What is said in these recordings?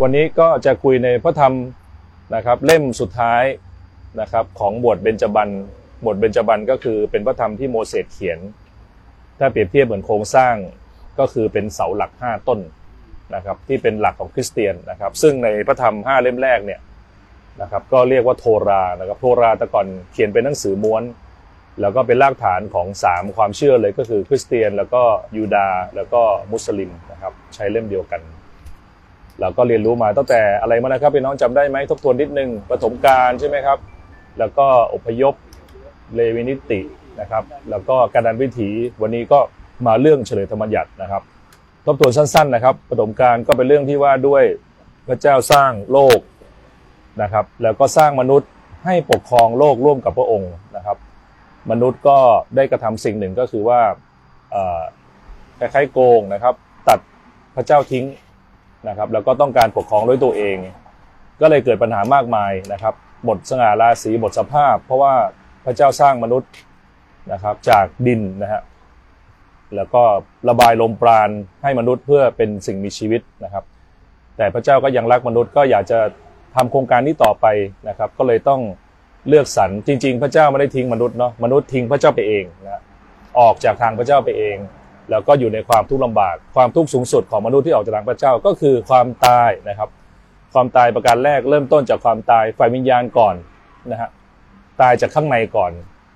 วันนี้ก็จะคุยในพระธรรมนะครับเล่มสุดท้ายนะครับของบทเบญจบันบทเบญจบันก็คือเป็นพระธรรมที่โมเสสเขียน ถ้าเปรียบเทียบเหมือนโครงสร้างก็คือเป็นเสาหลักห้าต้นนะครับที่เป็นหลักของคริสเตียนนะครับซึ่งในพระธรรมห้าเล่มแรกเนี่ยนะครับก็เรียกว่าโทรานะครับโทราแต่ก่อนเขียนเป็นหนังสือม้วน แล้วก็เป็นรากฐานของสามความเชื่อเลยก็คือคริสเตียน แล้วก็ยูดาห์แล้วก็มุสลิมนะครับใช้เล่มเดียวกัน เราก็เรียนรู้มาตั้งแต่อะไรมานะครับพี่น้องจำได้ไหมทบทวนนิดนึงปฐมกาลใช่ไหมครับ แล้วก็อพยพเลวินิตินะครับ แล้วก็การดันวิถีวันนี้ก็มาเรื่องเฉลยธรรมยัตินะครับทบทวนสั้นๆนะครับปฐมกาลก็เป็นเรื่องที่ว่าด้วยพระเจ้าสร้างโลกนะครับ แล้วก็สร้างมนุษย์ให้ปกครองโลกร่วมกับพระองค์นะครับ มนุษย์ก็ได้กระทำสิ่งหนึ่งก็คือว่าคล้ายๆโกงนะครับ ตัดพระเจ้าทิ้ง นะครับ แล้วก็ต้องการปกครองด้วยตัวเอง ก็เลยเกิดปัญหามากมายนะครับ บทสง่าราศีบทสภาพ เพราะว่าพระเจ้าสร้างมนุษย์นะครับจากดินนะฮะแล้วก็ระบายลมปราณให้มนุษย์เพื่อเป็นสิ่งมีชีวิตนะครับ แต่พระเจ้าก็ยังรักมนุษย์ก็อยากจะทำโครงการนี้ต่อไปนะครับ ก็เลยต้องเลือกสรรจริง ๆ พระเจ้าไม่ได้ทิ้งมนุษย์เนาะมนุษย์ทิ้งพระเจ้าไปเองนะออกจากทางพระเจ้าไปเอง แล้วก็อยู่ในความทุกข์ลำบาก ความทุกข์สูงสุดของมนุษย์ที่ออกจากทางพระเจ้าก็คือความตายนะครับ ความตายประการแรกเริ่มต้นจากความตายฝ่ายวิญญาณก่อนนะฮะตายจากข้างในก่อน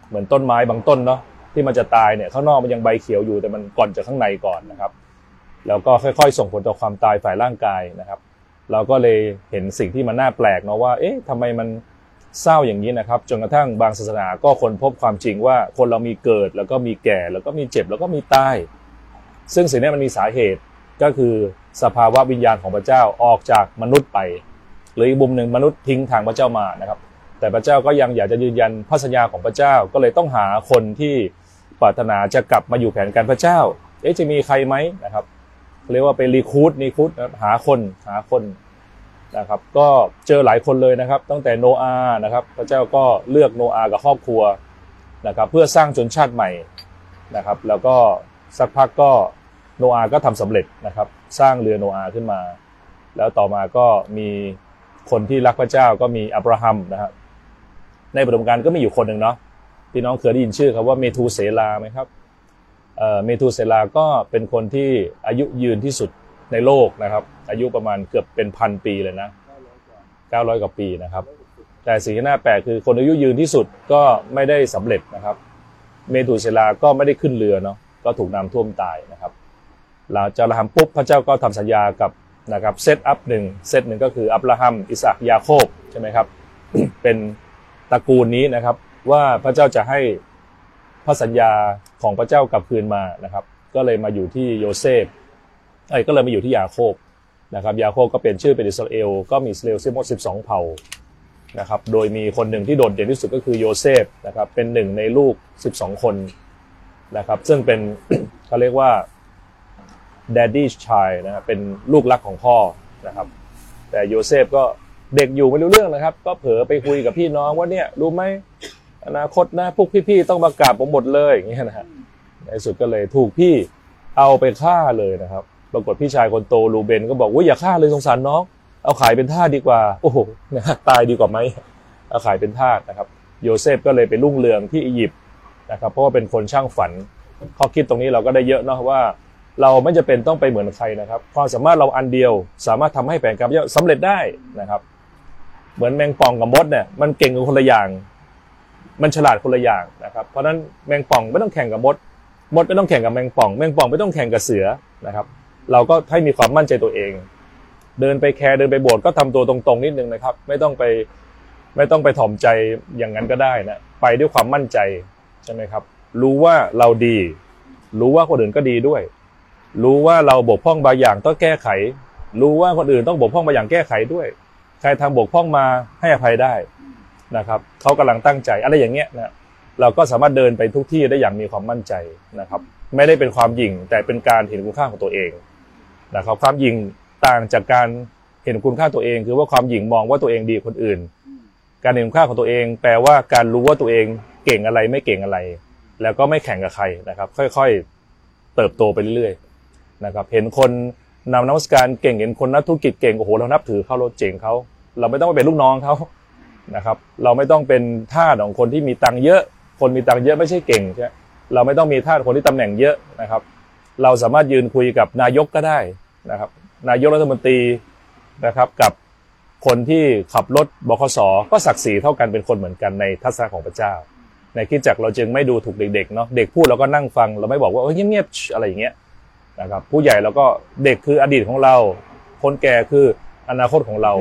เหมือนต้นไม้บางต้นเนาะที่มันจะตายเนี่ยข้างนอกมันยังใบเขียวอยู่แต่มันก่อนจากข้างในก่อนนะครับ แล้วก็ค่อยๆ ส่งผลต่อความตายฝ่ายร่างกายนะครับ เราก็เลยเห็นสิ่งที่มันน่าแปลกเนาะว่า เอ๊ะทำไมมันเศร้าอย่างนี้นะครับจนกระทั่งบางศาสนาก็คนพบความจริงว่าคนเรามีเกิดแล้วก็มีแก่แล้วก็มีเจ็บแล้วก็มีตาย ซึ่งสิ่งนี้มันมีสาเหตุก็คือสภาวะวิญญาณของพระเจ้าออกจากมนุษย์ไป หรืออีกมุมหนึ่งมนุษย์ทิ้งทางพระเจ้ามานะครับ แต่พระเจ้าก็ยังอยากจะยืนยันพระสัญญาของพระเจ้าก็เลยต้องหาคนที่ปรารถนาจะกลับมาอยู่แผนการพระเจ้า เอ๊ะจะมีใครไหมนะครับเรียกว่าเป็นรีคูดรีคูดนะครับหาคนหาคนนะครับ ก็เจอหลายคนเลยนะครับ ตั้งแต่โนอาห์นะครับ พระเจ้าก็เลือกโนอาห์กับครอบครัวนะครับ เพื่อสร้างชนชาติใหม่นะครับ แล้วก็ สักพักก็โนอาก็ทำสำเร็จนะครับ สร้างเรือโนอาขึ้นมา แล้วต่อมาก็มีคนที่รักพระเจ้าก็มีอับราฮัมนะครับในปฐมกาลก็มีอยู่คนหนึ่งเนาะพี่น้องเคยได้ยินชื่อครับว่าเมทูเสลาไหมครับเอ่อเมทูเสลาก็เป็นคนที่อายุยืนที่สุดในโลกนะครับ อายุประมาณเกือบเป็นพันปีเลยนะ900กว่าปีนะครับ แต่สิ่งที่น่าแปลกคือคนอายุยืนที่สุดก็ไม่ได้สำเร็จนะครับ เมทูเสลาก็ไม่ได้ขึ้นเรือเนาะ ก็ถูกน้ำท่วมตายนะครับหลังจากเราทำปุ๊บพระเจ้าก็ทำสัญญากับนะครับ set up หนึ่งเซตหนึ่งก็คืออับราฮัมอิสอัคยาโคบใช่ไหมครับเป็นตระกูลนี้นะครับว่าพระเจ้าจะให้พระสัญญาของพระเจ้ากลับคืนมานะครับ ก็เลยมาอยู่ที่โยเซฟไอ้ก็เลยมาอยู่ที่ยาโคบนะครับยาโคบก็เปลี่ยนชื่อเป็นอิสราเอลก็มีอิสราเอลทั้งหมด12เผ่านะครับโดยมีคนหนึ่งที่โดดเด่นที่สุดก็คือโยเซฟนะครับเป็นหนึ่งในลูก 12 คน นะครับซึ่งเป็นเขาเรียกว่า daddy's child นะครับเป็นลูกรักของพ่อนะครับแต่โยเซฟก็เด็กอยู่ไม่รู้เรื่องนะครับ ก็เผลอไปคุยกับพี่น้องว่าเนี่ยรู้ไหมอนาคตนะพวกพี่ๆต้องมากราบผมหมดเลยอย่างเงี้ยนะฮะในสุดก็เลยถูกพี่เอาไปฆ่าเลยนะครับ ปรากฏพี่ชายคนโตลูเบนก็บอกว่าอย่าฆ่าเลยสงสารน้อง เอาขายเป็นทาสดีกว่า โอ้โหนะฮะตายดีกว่าไหมเอาขายเป็นทาสนะครับ โยเซฟก็เลยไปรุ่งเรืองที่อียิปต์ นะครับเพราะว่าเป็นคนช่างฝันข้อคิดตรงนี้เราก็ได้เยอะเนาะว่า เราไม่จะเป็นต้องไปเหมือนใครนะครับความสามารถเราอันเดียว สามารถทำให้แผนการพระเจ้าสำเร็จได้นะครับ เหมือนแมงป่องกับมดเนี่ยมันเก่งกันคนละอย่าง มันฉลาดคนละอย่างนะครับ เพราะฉะนั้นแมงป่องไม่ต้องแข่งกับมด มดไม่ต้องแข่งกับแมงป่อง แมงป่องไม่ต้องแข่งกับเสือนะครับ เราก็ให้มีความมั่นใจตัวเอง เดินไปแคร์เดินไปโบสถ์ก็ทำตัวตรงๆนิดนึงนะครับ ไม่ต้องไปไม่ต้องไปถ่อมใจอย่างนั้นก็ได้นะไปด้วยความมั่นใจ ใช่ไหมครับ รู้ว่าเราดี รู้ว่าคนอื่นก็ดีด้วย รู้ว่าเราบกพร่องบางอย่างต้องแก้ไข รู้ว่าคนอื่นต้องบกพร่องบางอย่างแก้ไขด้วย ใครทำบกพร่องมาให้อภัยได้นะครับเขากำลังตั้งใจอะไรอย่างเงี้ยนะเราก็สามารถเดินไปทุกที่ได้อย่างมีความมั่นใจนะครับ ไม่ได้เป็นความหยิ่งแต่เป็นการเห็นคุณค่าของตัวเองนะครับ ความหยิ่งต่างจากการเห็นคุณค่าตัวเอง คือว่าความหยิ่งมองว่าตัวเองดีคนอื่น การเห็นคุณค่าของตัวเอง แปลว่าการรู้ว่าตัวเองเก่งอะไรไม่เก่งอะไร แล้วก็ไม่แข่งกับใครนะครับ ค่อยๆเติบโตไปเรื่อยๆนะครับ เห็นคนนำนมัสการเก่งเห็นคนนักธุรกิจเก่งโอ้โหเรานับถือเขาเราเจ๋งเขาเราไม่ต้องไปเป็นลูกน้องเขานะครับ เราไม่ต้องเป็นทาสของคนที่มีตังค์เยอะ คนมีตังค์เยอะไม่ใช่เก่งใช่เราไม่ต้องมีทาสคนที่ตำแหน่งเยอะนะครับ เราสามารถยืนคุยกับนายกก็ได้นะครับ นายกรัฐมนตรีนะครับ กับ คนที่ขับรถบคสก็ศักดิ์ศรีเท่ากันเป็นคนเหมือนกันในทัศนะของพระเจ้า ในคิดจักเราจึงไม่ดูถูกเด็กๆเนาะเด็กพูดเราก็นั่งฟังเราไม่บอกว่าเงียบๆอะไรอย่างเงี้ยนะครับผู้ใหญ่เราก็เด็กคืออดีตของเรา คนแก่คืออนาคตของเรา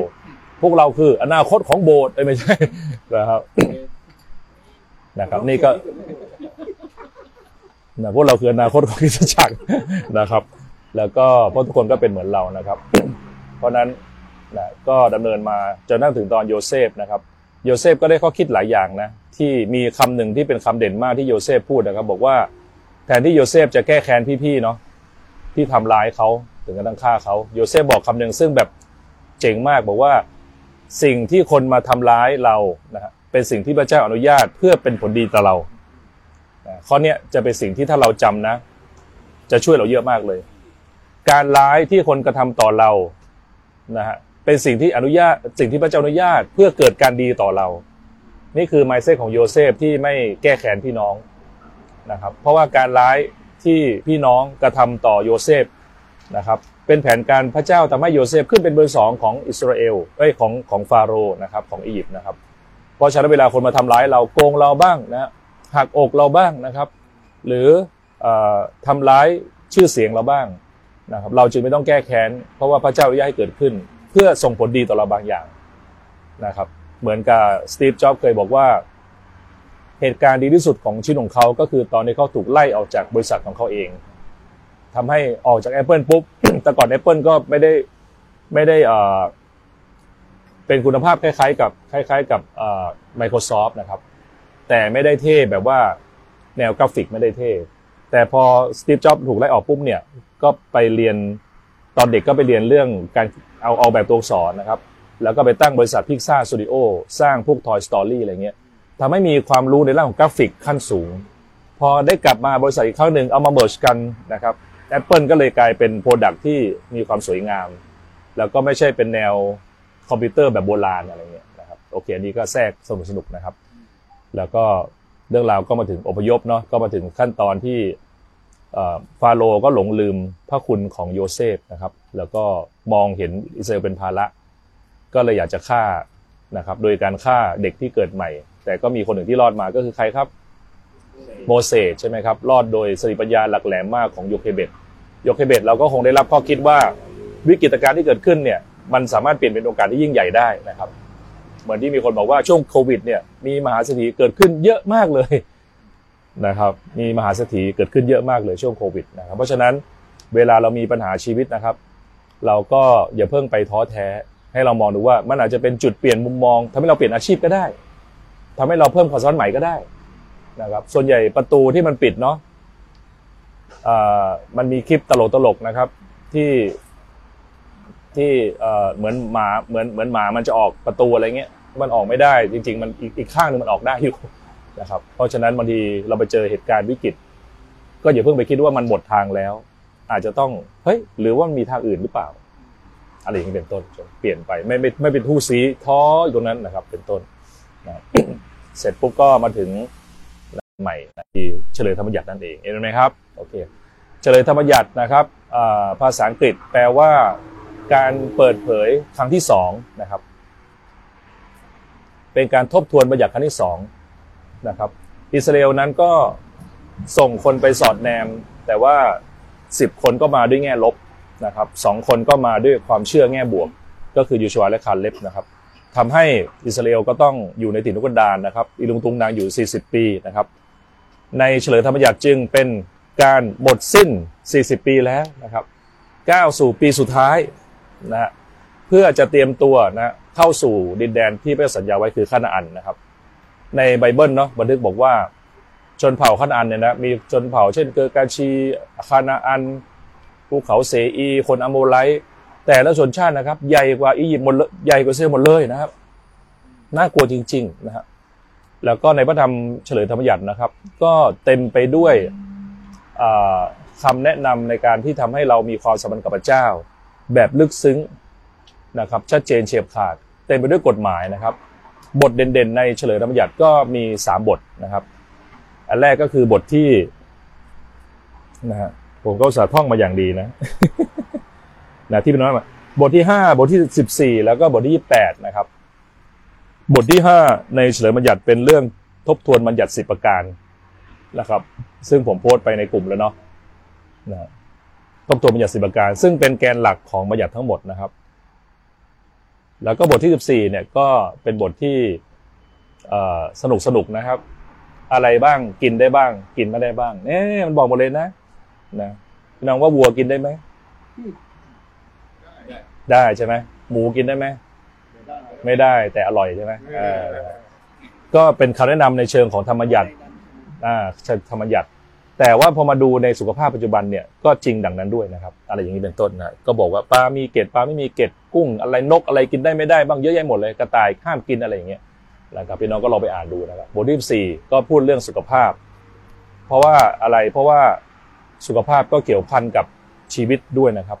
พวกเราคืออนาคตของโบสถ์ไม่ใช่นะครับนะครับ นี่ก็นะพวกเราคืออนาคตของคริสตจักรนะครับ แล้วก็พวกทุกคนก็เป็นเหมือนเรานะครับ เพราะนั้น นะก็ดำเนินมาจนกระทั่งถึงตอนโยเซฟนะครับโยเซฟก็ได้ข้อคิดหลายอย่างนะที่มีคำหนึ่งที่เป็นคำเด่นมากที่โยเซฟพูดนะครับ บอกว่าแทนที่โยเซฟจะแก้แค้นพี่ๆเนาะที่ทำร้ายเขาถึงกระทั่งฆ่าเขาโยเซฟบอกคำหนึ่งซึ่งแบบเจ๋งมากบอกว่าสิ่งที่คนมาทำร้ายเรานะฮะเป็นสิ่งที่พระเจ้าอนุญาตเพื่อเป็นผลดีต่อเรานะข้อเนี้ยจะเป็นสิ่งที่ถ้าเราจำนะ จะช่วยเราเยอะมากเลย การร้ายที่คนกระทำต่อเรานะฮะ เป็นสิ่งที่อนุญาตสิ่งที่พระเจ้าอนุญาตเพื่อเกิดการดีต่อเรา นี่คือ mindset ของโยเซฟที่ไม่แก้แค้นพี่น้องนะครับ เพราะว่าการร้ายที่พี่น้องกระทำต่อโยเซฟนะครับเป็นแผนการพระเจ้าทำให้โยเซฟขึ้นเป็นเบอร์สองของอิสราเอลเอ้ยของของฟาโรห์นะครับของอียิปต์นะครับ เพราะฉะนั้นเวลาคนมาทำร้ายเราโกงเราบ้างนะหักอกเราบ้างนะครับ หรือออทำร้ายชื่อเสียงเราบ้างนะครับ เราจึงไม่ต้องแก้แค้นเพราะว่าพระเจ้าอนุญาตให้เกิดขึ้น พื่อส่งผลดีต่อเราบางอย่างนะครับ เหมือนกับสตีฟจ็อบส์เคยบอกว่า เหตุการณ์ดีที่สุดของชีวิตของเขาก็คือตอนที่เขาถูกไล่ออกจากบริษัทของเขาเองทำให้ออกจาก Apple ปุ๊บ แต่ก่อน Apple ก็ไม่ได้ไม่ได้เอ่อเป็นคุณภาพคล้ายๆ กับคล้าย ๆ กับอ่อ Microsoft นะครับ แต่ไม่ได้เท่แบบว่าแนวกราฟิกไม่ได้เท่ แต่พอสตีฟจ็อบส์ถูกไล่ออกปุ๊บเนี่ย ก็ไปเรียนตอนเด็กก็ไปเรียนเรื่องการ เอาเอาแบบตัวอักษรนะครับ แล้วก็ไปตั้งบริษัท Pixar Studio สร้างพวก Toy Story อะไรเงี้ยทำให้มีความรู้ในเรื่องของกราฟิกขั้นสูง พอได้กลับมาบริษัทอีกครั้งหนึ่งเอามา merge กันนะครับ Apple ก็เลยกลายเป็น product ที่มีความสวยงาม แล้วก็ไม่ใช่เป็นแนวคอมพิวเตอร์แบบโบราณอะไรเงี้ยนะครับโอเคอันนี้ก็แทรกสนุกสนุกนะครับ แล้วก็เรื่องราวก็มาถึงอพยพเนาะก็มาถึงขั้นตอนที่ฟาโรห์ก็หลงลืมพระคุณของโยเซฟนะครับ แล้วก็มองเห็นอิสราเอลเป็นภาระ ก็เลยอยากจะฆ่านะครับโดยการฆ่าเด็กที่เกิดใหม่ แต่ก็มีคนหนึ่งที่รอดมาก็คือใครครับโมเสสใช่ไหมครับรอดโดยสติปัญญาหลักแหลมมากของโยเคเบตโยเคเบตเราก็คงได้รับข้อคิดว่าวิกฤตการณ์ที่เกิดขึ้นเนี่ยมันสามารถเปลี่ยนเป็นโอกาสที่ยิ่งใหญ่ได้นะครับ เหมือนที่มีคนบอกว่าช่วงโควิดเนี่ยมีมหาเศรษฐีเกิดขึ้นเยอะมากเลยนะครับ มีมหาเศรษฐีเกิดขึ้นเยอะมากเลยช่วงโควิดนะครับเพราะฉะนั้นเวลาเรามีปัญหาชีวิตนะครับ เราก็อย่าเพิ่งไปท้อแท้ ให้เรามองดูว่ามันอาจจะเป็นจุดเปลี่ยนมุมมองทำให้เราเปลี่ยนอาชีพก็ได้ทำให้เราเพิ่มความสามารถใหม่ก็ได้นะครับ ส่วนใหญ่ประตูที่มันปิดเนาะมันมีคลิปตลกตลกนะครับ ที่ที่เหมือนหมาเหมือนเหมือนหมามันจะออกประตูอะไรเงี้ย มันออกไม่ได้ จริง ๆ มันอีกอีกข้างหนึ่งมันออกได้อยู่นะครับ เพราะฉะนั้นบางทีเราไปเจอเหตุการณ์วิกฤต ก็อย่าเพิ่งไปคิดว่ามันหมดทางแล้ว อาจจะต้องเฮ้ยหรือว่ามีทางอื่นหรือเปล่า อะไรอย่างนี้เป็นต้นเปลี่ยนไปไม่ไม่ไม่เป็นทู่ซีท้ออยู่ตรงนั้นนะครับ เป็นต้นนะเสร็จปุ๊บก็มาถึงใหม่ที่เฉลยธรรมยัตินั่นเองเห็นไหมครับโอเคเฉลยธรรมยัตินะครับภาษาอังกฤษแปลว่าการเปิดเผยครั้งที่สองนะครับ เป็นการทบทวนบัญญัติครั้งที่สองนะครับ อิสราเอลนั้นก็ส่งคนไปสอดแนม แต่ว่า สิบคนก็มาด้วยแง่ลบนะครับสองคนก็มาด้วยความเชื่อแง่บวก ก็คือยูชัวและคาร์เล็บนะครับทำให้อิสราเอลก็ต้องอยู่ในถิ่นทุรกันดารนะครับอิลุงตุงนางอยู่ 40 ปีนะครับในเฉลยธรรมบัญญัติจึงเป็นการหมดสิ้น 40 ปีแล้วนะครับก้าวสู่ปีสุดท้ายนะเพื่อจะเตรียมตัวนะเข้าสู่ดินแดนที่พระสัญญาไว้คือคานาอันนะครับ ในไบเบิลเนาะบันทึกบอกว่า ชนเผ่าคานาอันเนี่ยนะมีชนเผ่าเช่นเกอร์กาชีคานาอันภูเขาเซอี คนอโมไลแต่ละชนชาตินะครับ ใหญ่กว่าอียิปต์หมดเลยใหญ่กว่าเซลหมดเลยนะครับน่ากลัวจริง ๆ นะฮะแล้วก็ในพระธรรมเฉลยธรรมยัตินะครับ ก็เต็มไปด้วยคำแนะนำในการที่ทำให้เรามีความสัมพันธ์กับพระเจ้า แบบลึกซึ้งนะครับ ชัดเจนเฉียบขาด เต็มไปด้วยกฎหมายนะครับ บทเด่นๆ ในเฉลยธรรมบัญญัติก็มีสามบทนะครับ อันแรกก็คือบทที่นะฮะผมก็สาท่องมาอย่างดีนะนะที่เป็นน้อยมาบทที่ห้าบทที่สิบสี่แล้วก็บทที่ยี่แปดนะครับ บทที่ห้าในเฉลยบัญญัติเป็นเรื่องทบทวนบัญญัติสิบประการนะครับ ซึ่งผมโพสต์ไปในกลุ่มแล้วเนาะนะทบทวนบัญญัติสิบประการ ซึ่งเป็นแกนหลักของบัญญัติทั้งหมดนะครับ แล้วก็บทที่สิบสี่เนี่ยก็เป็นบทที่สนุกสนุกนะครับ อะไรบ้างกินได้บ้าง กินไม่ได้บ้างเอ๊ะมันบอกหมดเลยนะนะพี่น้องว่าวัวกินได้ไหมได้ใช่ไหมหมูกินได้ไหมไม่ได้แต่อร่อยใช่ไหมก็เป็นคำแนะนำในเชิงของธรรมยัติอ่าธรรมยัติแต่ว่าพอมาดูในสุขภาพปัจจุบันเนี่ยก็จริงดังนั้นด้วยนะครับ อะไรอย่างนี้เป็นต้นนะก็บอกว่าปลามีเกล็ดปลาไม่มีเกล็ดกุ้ง อะไรนกอะไรกินได้ไม่ได้บ้างเยอะแยะหมดเลยกระต่ายห้ามกินอะไรอย่างเงี้ย นะครับพี่น้องก็ลองไปอ่านดูนะครับบทที่สี่ก็พูดเรื่องสุขภาพ เพราะว่าอะไรเพราะว่าสุขภาพก็เกี่ยวพันกับชีวิตด้วยนะครับ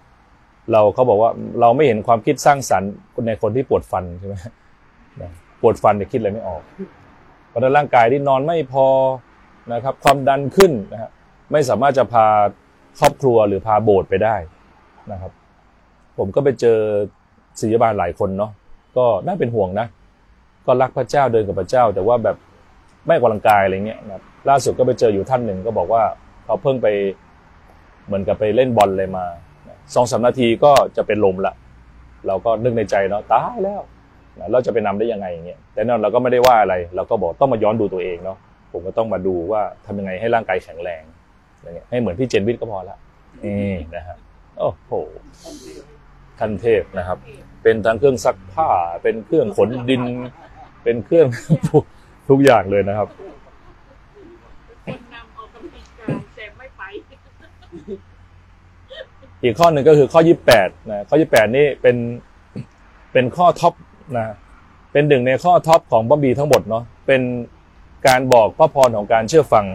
เราเขาบอกว่าเราไม่เห็นความคิดสร้างสรรค์ในคนที่ปวดฟันใช่ไหมปวดฟันเนี่ยคิดอะไรไม่ออก เพราะนั้นร่างกายที่นอนไม่พอนะครับ ความดันขึ้นนะฮะไม่สามารถจะพาครอบครัวหรือพาโบสถ์ไปได้นะครับ ผมก็ไปเจอศิษยาบาลหลายคนเนาะก็น่าเป็นห่วงนะ ก็รักพระเจ้าเดินกับพระเจ้า แต่ว่าแบบไม่ออกกำลังกายอะไรเงี้ยนะล่าสุดก็ไปเจออยู่ท่านหนึ่งก็บอกว่าเขาเพิ่งไปเหมือนกับไปเล่นบอลเลยมาสองสามนาทีก็จะเป็นลมละเราก็นึกในใจเนาะตายแล้วเราจะไปนำได้ยังไงอย่างเงี้ยแต่นั่นเราก็ไม่ได้ว่าอะไร เราก็บอกต้องมาย้อนดูตัวเองเนาะผมก็ต้องมาดูว่าทำยังไงให้ร่างกายแข็งแรงอะไรเงี้ยให้เหมือนพี่เจนวิทย์ก็พอละนี่นะฮะโอ้โหคันเทพนะครับ เป็นทั้งเครื่องซักผ้าเป็นเครื่องขนดิน เป็นเครื่องทุกอย่างเลยนะครับ คนนำออกกำลังกายแต่ไม่ไป อีกข้อหนึ่งก็คือข้อ 28นะข้อ 28 นี่เป็นเป็นข้อท็อปนะเป็นหนึ่งในข้อท็อปของบัมบีทั้งหมดเนาะเป็นการบอกพระพรของการเชื่อฟัง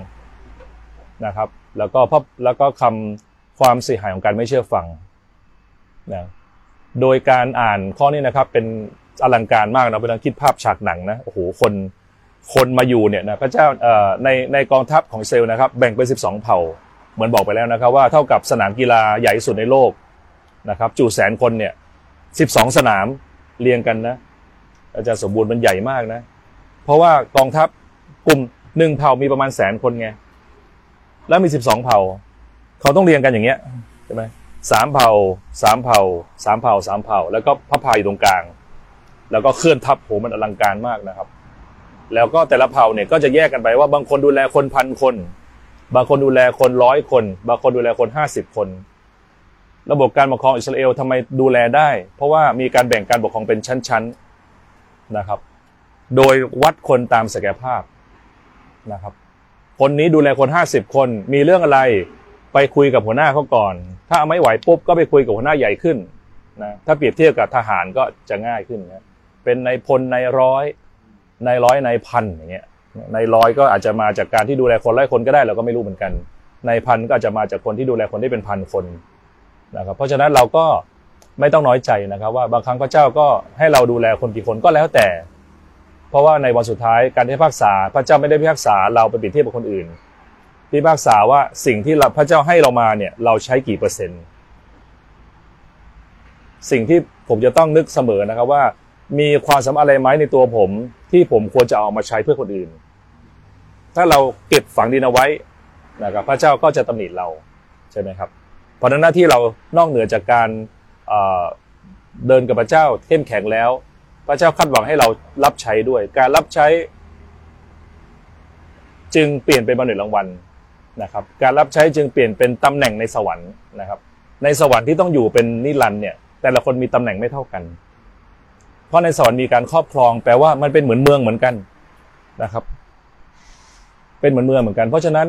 นะครับ แล้วก็พระแล้วก็คำความเสียหายของการไม่เชื่อฟังนะโดยการอ่านข้อนี้นะครับเป็น อลังการมากนะเป็นการคิดภาพฉากหนังนะโอ้โหคนคนมาอยู่เนี่ยนะพระเจ้าในในกองทัพของเซลนะครับแบ่งเป็น 12 เผ่า เหมือนบอกไปแล้วนะครับว่าเท่ากับสนามกีฬาใหญ่สุดในโลกนะครับจุแสนคนเนี่ยสิบสองสนามเรียงกันนะอาจารย์สมบูรณ์มันใหญ่มากนะ เพราะว่ากองทัพกลุ่มหนึ่งเผ่ามีประมาณแสนคนไงแล้วมีสิบสองเผ่า เขาต้องเรียงกันอย่างเงี้ยใช่ไหมสามเผ่าสามเผ่าสามเผ่าสามเผ่า แล้วก็พระพายอยู่ตรงกลาง แล้วก็เคลื่อนทัพโหมันอลังการมากนะครับ แล้วก็แต่ละเผ่าเนี่ยก็จะแยกกันไปว่าบางคนดูแลคนพันคน บางคนดูแลคนร้อยคน บางคนดูแลคนห้าสิบคน ระบบการปกครองอิสราเอลทำไมดูแลได้ เพราะว่ามีการแบ่งการปกครองเป็นชั้นๆนะครับ โดยวัดคนตามศักยภาพนะครับ คนนี้ดูแลคนห้าสิบคน มีเรื่องอะไรไปคุยกับหัวหน้าเขาก่อน ถ้าไม่ไหวปุ๊บก็ไปคุยกับหัวหน้าใหญ่ขึ้นนะถ้าเปรียบเทียบกับทหารก็จะง่ายขึ้นนะ เป็นในพลในร้อยในร้อยในพันอย่างเงี้ยในร้อยก็อาจจะมาจากการที่ดูแลคนร้อยคนก็ได้เราก็ไม่รู้เหมือนกัน ในพันก็อาจจะมาจากคนที่ดูแลคนที่เป็นพันคนนะครับ เพราะฉะนั้นเราก็ไม่ต้องน้อยใจนะครับว่าบางครั้งพระเจ้าก็ให้เราดูแลคนกี่คนก็แล้วแต่ เพราะว่าในวันสุดท้ายการที่พิพากษาพระเจ้าไม่ได้พิพากษาเราไปเปรียบเทียบกับคนอื่นพิพากษาว่าสิ่งที่พระเจ้าให้เรามาเนี่ยเราใช้กี่เปอร์เซ็นต์ สิ่งที่ผมจะต้องนึกเสมอนะครับว่า มีความสำคัญอะไรไหมในตัวผม ที่ผมควรจะเอามาใช้เพื่อคนอื่น ถ้าเราเก็บฝังดินเอาไว้นะครับพระเจ้าก็จะตำหนิเราใช่ไหมครับ เพราะนั้นหน้าที่เรานอกเหนือจากการเดินกับพระเจ้าเข้มแข็งแล้ว พระเจ้าคาดหวังให้เรารับใช้ด้วย การรับใช้ จึงเปลี่ยนเป็นบำเหน็จรางวัลนะครับ การรับใช้จึงเปลี่ยนเป็นตำแหน่งในสวรรค์นะครับ ในสวรรค์ที่ต้องอยู่เป็นนิรันดร์เนี่ยแต่ละคนมีตำแหน่งไม่เท่ากัน เพราะในสวรรค์มีการครอบครองแปลว่ามันเป็นเหมือนเมืองเหมือนกันนะครับ เป็นเหมือนเมืองเหมือนกัน เพราะฉะนั้น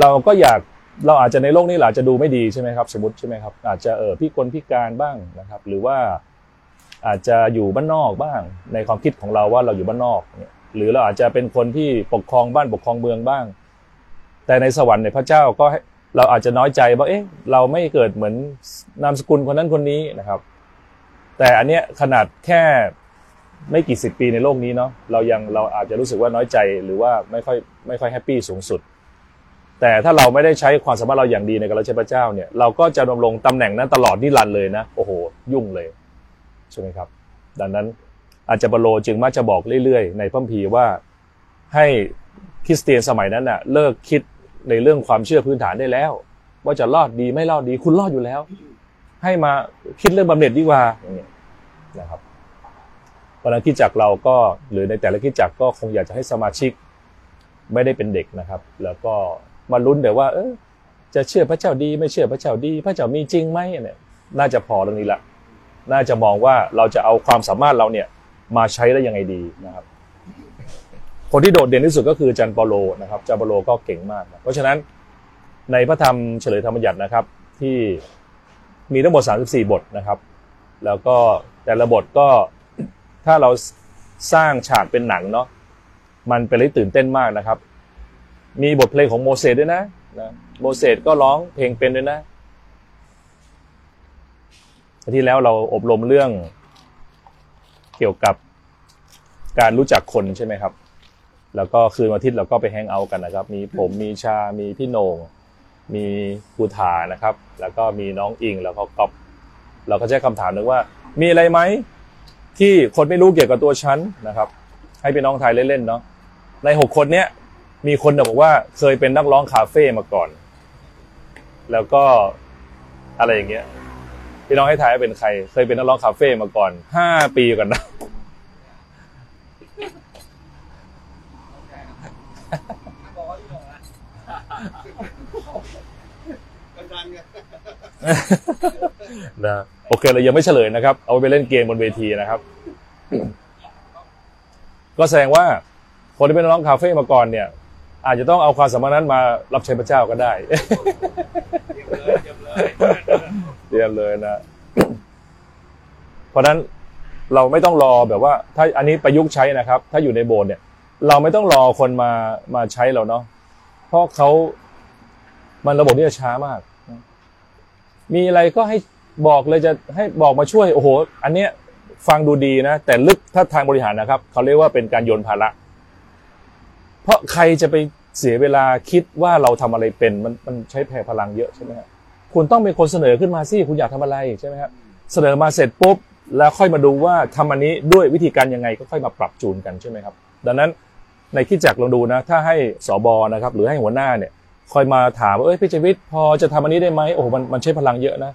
เราก็อยากเราอาจจะในโลกนี้เราอาจจะดูไม่ดีใช่ไหมครับ สมมติใช่ไหมครับ อาจจะเออพิกลพิการบ้างนะครับ หรือว่าอาจจะอยู่บ้านนอกบ้าง ในความคิดของเราว่าเราอยู่บ้านนอกเนี่ยหรือเราอาจจะเป็นคนที่ปกครองบ้านปกครองเมืองบ้าง แต่ในสวรรค์เนี่ยพระเจ้าก็ให้เราอาจจะน้อยใจว่าเอ๊ะเราไม่เกิดเหมือนนามสกุลคนนั้นคนนี้นะครับ แต่อันเนี้ยขนาดแค่ไม่กี่สิบปีในโลกนี้เนาะเรายังเราอาจจะรู้สึกว่าน้อยใจหรือว่าไม่ค่อยไม่ค่อยแฮปปี้สูงสุด แต่ถ้าเราไม่ได้ใช้ความสามารถเราอย่างดีในการรับใช้พระเจ้าเนี่ยเราก็จะดำรงตำแหน่งนั้นตลอดนิรันดร์เลยนะโอ้โห ยุ่งเลยใช่ไหมครับ ดังนั้นอาจจะเปโลจึงมักจะบอกเรื่อยๆ ในพระคัมภีว่าให้คริสเตียนสมัยนั้นน่ะเลิกคิดในเรื่องความเชื่อพื้นฐานได้แล้ว ว่าจะรอดดีไม่รอดดีคุณรอดอยู่แล้ว ให้มาคิดเรื่องบำเหน็จดีกว่าอย่างเงี้ยนะครับวันนั้นคริดจักรเราก็หรือในแต่ละคริดจักรก็คงอยากจะให้สมาชิกไม่ได้เป็นเด็กนะครับ แล้วก็มาลุ้นแต่ว่า เออจะเชื่อพระเจ้าดี ไม่เชื่อพระเจ้าดี พระเจ้ามีจริงไหมเนี่ย น่าจะพอเรื่องนี้ละน่าจะมองว่าเราจะเอาความสามารถเราเนี่ยมาใช้ได้ยังไงดีนะครับ คนที่โดดเด่นที่สุดก็คือจันเปาโลนะครับจันเปาโลก็เก่งมาก เพราะฉะนั้นในพระธรรมเฉลยธรรมบัญญัตินะครับ ที่ มีทั้งหมด 34 บทนะครับ แล้วก็แต่ละบทก็ถ้าเราสร้างฉากเป็นหนังเนาะมันเป็นเรื่องตื่นเต้นมากนะครับ มีบทเพลงของโมเสสด้วยนะนะโมเสสก็ร้องเพลงเป็นด้วยนะที่แล้วเราอบรมเรื่องเกี่ยวกับการรู้จักคนใช่ไหมครับ แล้วก็คืนวันอาทิตย์เราก็ไปแฮงเอาท์กันนะครับ มีผมมีชา มีพี่โหนง มีภูถานะครับ แล้วก็มีน้องอิงแล้วก็ก๊อฟเราก็ใช้คำถามนึงว่า มีอะไรไหมที่คนไม่รู้เกี่ยวกับตัวฉันนะครับ ให้พี่น้องไทยเล่นๆเนาะในหกคนเนี้ยมีคนบอกว่าเคยเป็นนักร้องคาเฟ่มาก่อน แล้วก็อะไรอย่างเงี้ยพี่น้องให้ทายว่าเป็นใคร เคยเป็นนักร้องคาเฟ่มาก่อนห้าปีก่อนนะ นะโอเคเรายังไม่เฉลยนะครับ เอาไปเล่นเกมบนเวทีนะครับ ก็แสดงว่าคนที่เป็นร้องคาเฟ่มาก่อนเนี่ย อาจจะต้องเอาความสามารถนั้นมารับใช้พระเจ้าก็ได้เตรียมเลยนะ เพราะนั้นเราไม่ต้องรอแบบว่า ถ้าอันนี้ประยุกต์ใช้นะครับ ถ้าอยู่ในโบสถ์เนี่ย เราไม่ต้องรอคนมามาใช้เราเนาะเพราะเขามันระบบที่จะช้ามาก มีอะไรก็ให้บอกเลยจะให้บอกมาช่วยโอ้โห อันเนี้ยฟังดูดีนะ แต่ลึกถ้าทางบริหารนะครับ เขาเรียกว่าเป็นการโยนภาระ เพราะใครจะไปเสียเวลาคิดว่าเราทำอะไรเป็นมันมันใช้แผ่พลังเยอะใช่ไหมครับคุณต้องเป็นคนเสนอขึ้นมาสิคุณอยากทำอะไรใช่ไหมครับเสนอมาเสร็จปุ๊บแล้วค่อยมาดูว่าทำอันนี้ด้วยวิธีการยังไงก็ค่อยมาปรับจูนกันใช่ไหมครับ ดังนั้นในคิดจักลองดูนะ ถ้าให้สบนะครับ หรือให้หัวหน้าเนี่ย คอยมาถามว่าเอ้ยพี่เจวิตพอจะทำอันนี้ได้ไหมโอ้โหมันมันใช้พลังเยอะนะ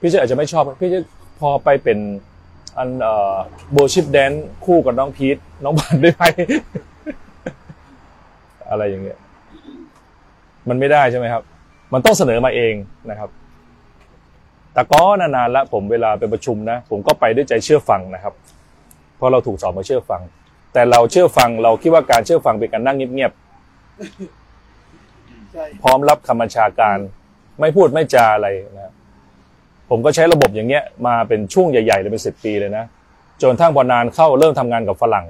พี่เจอาจจะไม่ชอบพี่เจพอไปเป็นอันเอ่อโบชิปแดนคู่กับน้องพีทน้องบันได้ไหมอะไรอย่างเงี้ยมันไม่ได้ใช่ไหมครับ มันต้องเสนอมาเองนะครับ แต่ก็นานๆแล้วผมเวลาไปประชุมนะ ผมก็ไปด้วยใจเชื่อฟังนะครับ เพราะเราถูกสอนมาเชื่อฟัง แต่เราเชื่อฟังเราคิดว่าการเชื่อฟังเป็นการนั่งเงียบๆ พร้อมรับคำบัญชาการ ไม่พูดไม่จาอะไรนะผมก็ใช้ระบบอย่างเงี้ยมาเป็นช่วงใหญ่ๆเลยเป็นสิบปีเลยนะจนทั้งพอนานเข้าเริ่มทำงานกับฝรั่ง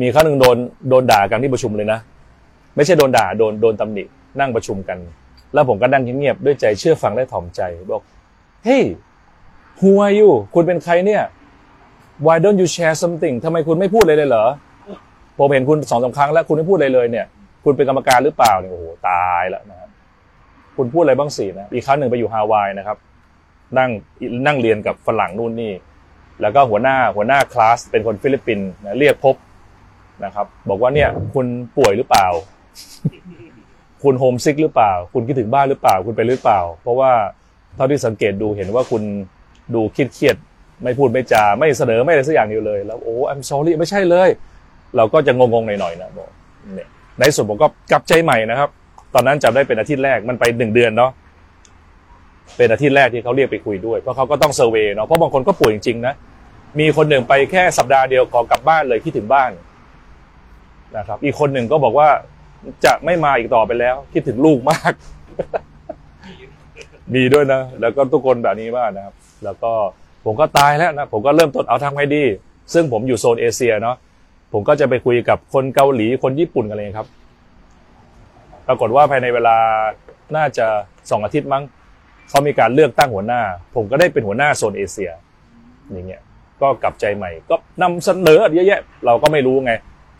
มีครั้งหนึ่งโดนโดนด่ากันที่ประชุมเลยนะ ไม่ใช่โดนด่าโดนโดนตำหนินั่งประชุมกัน แล้วผมก็นั่งเงียบๆด้วยใจเชื่อฟังและถ่อมใจบอกเฮ้ย who are you คุณเป็นใครเนี่ย why don't you share something ทำไมคุณไม่พูดเลยเลยเหรอ ผมเห็นคุณสองสามครั้งแล้วคุณไม่พูดอะไรเลยเนี่ย คุณเป็นกรรมการหรือเปล่าเนี่ยโอ้โหตายแล้วนะครับคุณพูดอะไรบ้างสินะอีกครั้งหนึ่งไปอยู่ฮาวายนะครับ นั่งนั่งเรียนกับฝรั่งนู่นนี่ แล้วก็หัวหน้าหัวหน้าคลาสเป็นคนฟิลิปปินส์นะเรียกพบนะครับ บอกว่าเนี่ย คุณป่วยหรือเปล่า คุณ homesick หรือเปล่า คุณคิดถึงบ้านหรือเปล่า คุณเป็นหรือเปล่า เพราะว่าเท่าที่สังเกตดูเห็นว่าคุณดูเครียดเครียดไม่พูดไม่จาไม่เสนอไม่อะไรสักอย่างเดียวเลย แล้วโอ้ I'm sorry ไม่ใช่เลย เราก็จะงงๆหน่อยๆนะบอกเนี่ย ในที่สุดผมก็กลับใจใหม่นะครับ ตอนนั้นจำได้เป็นอาทิตย์แรกมันไปหนึ่งเดือนเนาะเป็นอาทิตย์แรกที่เขาเรียกไปคุยด้วยเพราะเขาก็ต้องเซอร์เวย์เนาะเพราะบางคนก็ป่วยจริงๆนะมีคนหนึ่งไปแค่สัปดาห์เดียวขอกลับบ้านเลยคิดถึงบ้านนะครับ อีกคนหนึ่งก็บอกว่าจะไม่มาอีกต่อไปแล้ว คิดถึงลูกมาก มีด้วยนะ แล้วก็ทุกคนแบบนี้มากนะครับ แล้วก็ผมก็ตายแล้วนะผมก็เริ่มต้นเอาทำไงดี ซึ่งผมอยู่โซนเอเชียเนาะ ผมก็จะไปคุยกับคนเกาหลีคนญี่ปุ่นกันเลยครับ ปรากฏว่าภายในเวลาน่าจะสองอาทิตย์มั้งเขามีการเลือกตั้งหัวหน้า ผมก็ได้เป็นหัวหน้าโซนเอเชีย อย่างเงี้ยก็กลับใจใหม่ ก็นำเสนอเยอะแยะ เราก็ไม่รู้ไง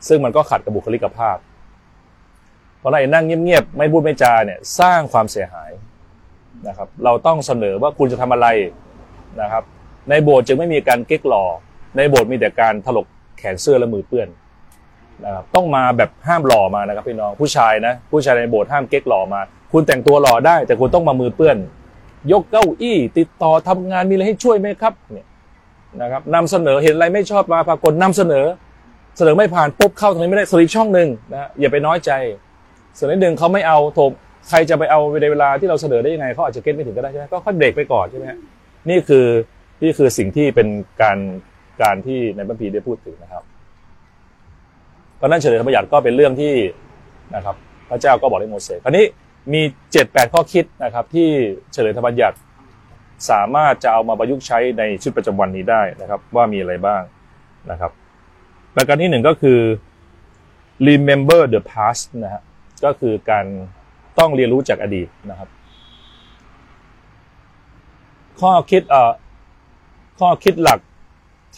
ซึ่งมันก็ขัดกับบุคลิกภาพ เพราะเรานั่งเงียบๆไม่พูดไม่จาเนี่ยสร้างความเสียหายนะครับ เราต้องเสนอว่าคุณจะทำอะไรนะครับ ในโบสถ์จึงไม่มีการเก๊กหล่อในโบสถ์มีแต่การถลก แขนเสื้อและมือเปื้อนนะครับต้องมาแบบห้ามหล่อมานะครับพี่น้องผู้ชายนะ ผู้ชายในโบสถ์ห้ามเก๊กหล่อมา คุณแต่งตัวหล่อได้ แต่คุณต้องมามือเปื้อน ยกเก้าอี้ ติดต่อทำงานมีอะไรให้ช่วยไหมครับเนี่ยนะครับนำเสนอเห็นอะไรไม่ชอบมาปรากฏนำเสนอ เสนอไม่ผ่านปุ๊บเข้าตรงนี้ไม่ได้สลิปช่องหนึ่งนะอย่าไปน้อยใจส่วนนิดหนึ่งเขาไม่เอาโถใครจะไปเอาในเวลาที่เราเสนอได้ยังไงเขาอาจจะเก็ตไม่ถึงก็ได้ใช่ไหมก็ค่อยเบรกไปก่อนใช่ไหมนี่คือนี่คือสิ่งที่เป็นการ การที่ในบัมพีได้พูดถึงนะครับเพราะนั้นเฉลยธรรมยัญญัติก็เป็นเรื่องที่นะครับ พระเจ้าก็บอกให้โมเสสคราวนี้มีเจ็ดแปดข้อคิดนะครับ ที่เฉลยธรรมยัญญัติสามารถจะเอามาประยุกต์ใช้ในชีวิตประจำวันนี้ได้นะครับ ว่ามีอะไรบ้างนะครับประการที่หนึ่งก็คือ remember the past นะฮะก็คือการต้องเรียนรู้จากอดีตนะครับ ข้อคิดเอ่อข้อคิดหลัก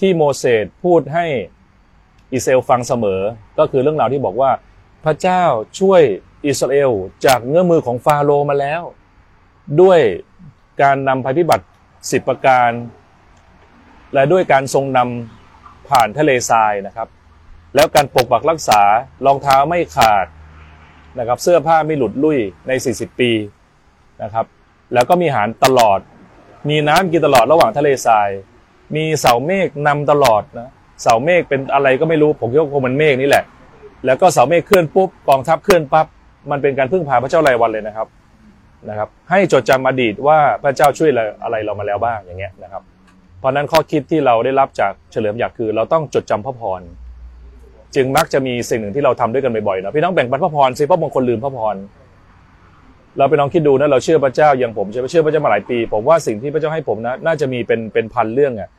ที่โมเสสพูดให้อิสราเอลฟังเสมอ ก็คือเรื่องราวที่บอกว่าพระเจ้าช่วยอิสราเอลจากเงื้อมือของฟาโรมาแล้ว ด้วยการนำภัยพิบัติสิบประการ และด้วยการทรงนำผ่านทะเลทรายนะครับ แล้วการปกปักรักษารองเท้าไม่ขาดนะครับเสื้อผ้าไม่หลุดลุ่ยใน 40 ปีนะครับ แล้วก็มีอาหารตลอด มีน้ำกินตลอดระหว่างทะเลทราย มีเสาเมฆนำตลอดนะเสาเมฆเป็นอะไรก็ไม่รู้ผมคิดว่าคงมันเมฆนี่แหละ แล้วก็เสาเมฆเคลื่อนปุ๊บกองทัพเคลื่อนปั๊บมันเป็นการพึ่งพาพระเจ้ารายวันเลยนะครับนะครับ ให้จดจำอดีตว่าพระเจ้าช่วยอะไรเรามาแล้วบ้างอย่างเงี้ยนะครับ เพราะนั้นข้อคิดที่เราได้รับจากเฉลิมอยากคือ เราต้องจดจำพระพรจึงมักจะมีสิ่งหนึ่งที่เราทำด้วยกันบ่อยๆนะพี่น้องแบ่งปันพระพรสิเพราะบางคนลืมพระพรเราไปลองคิดดูนะเราเชื่อพระเจ้าอย่างผมเชื่อพระเจ้ามาหลายปี ผมว่าสิ่งที่พระเจ้าให้ผมนะน่าจะมีเป็นเป็นพันเรื่องอะ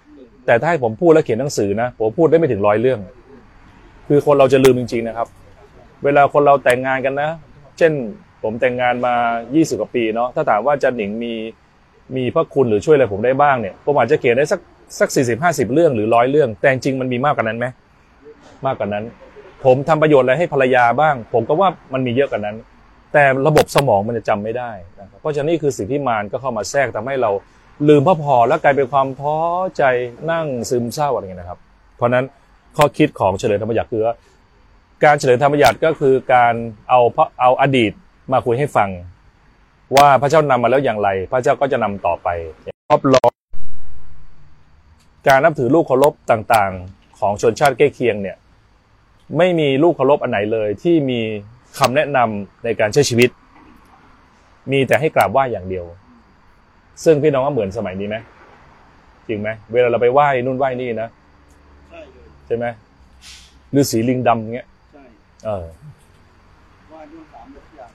แต่ถ้าให้ผมพูดแล้วเขียนหนังสือนะผมพูดได้ไม่ถึงร้อยเรื่อง คือคนเราจะลืมจริง ๆ นะครับ เวลาคนเราแต่งงานกันนะ เช่นผมแต่งงานมา 20 กว่าปีเนาะถ้าถามว่าจันหนิงมีมีพระคุณหรือช่วยอะไรผมได้บ้างเนี่ยผมอาจจะเขียนได้สักสักสี่สิบห้าสิบเรื่องหรือร้อยเรื่อง แต่จริงมันมีมากกว่านั้นไหมมากกว่านั้น ผมทำประโยชน์อะไรให้ภรรยาบ้าง ผมก็ว่ามันมีเยอะกว่านั้น แต่ระบบสมองมันจะจำไม่ได้นะครับเพราะฉะนั้นนี่คือสิ่งที่มารก็เข้ามาแทรกทำให้เรา ลืมพระพรแล้วกลายเป็นความท้อใจนั่งซึมเศร้าอะไรเงี้ยนะครับ เพราะนั้นข้อคิดของเฉลิมธรรมยักษ์คือการเฉลิมธรรมยักษ์ก็คือการเอาเอาอดีตมาคุยให้ฟัง ว่าพระเจ้านำมาแล้วอย่างไร พระเจ้าก็จะนำต่อไปรอบล้อมการนับถือลูกเคารพต่างๆ ของชนชาติใกล้เคียงเนี่ยไม่มีลูกเคารพอันไหนเลยที่มีคำแนะนำในการใช้ชีวิต มีแต่ให้กราบไหว้อย่างเดียว ซึ่งพี่น้องว่าเหมือนสมัยนี้ไหมจริงไหมเวลาเราไปไหว้นู่นไหว้นี่นะใช่เลยใช่ไหมฤาษีลิงดำเงี้ยใช่เออว่าด้วยสามอย่าง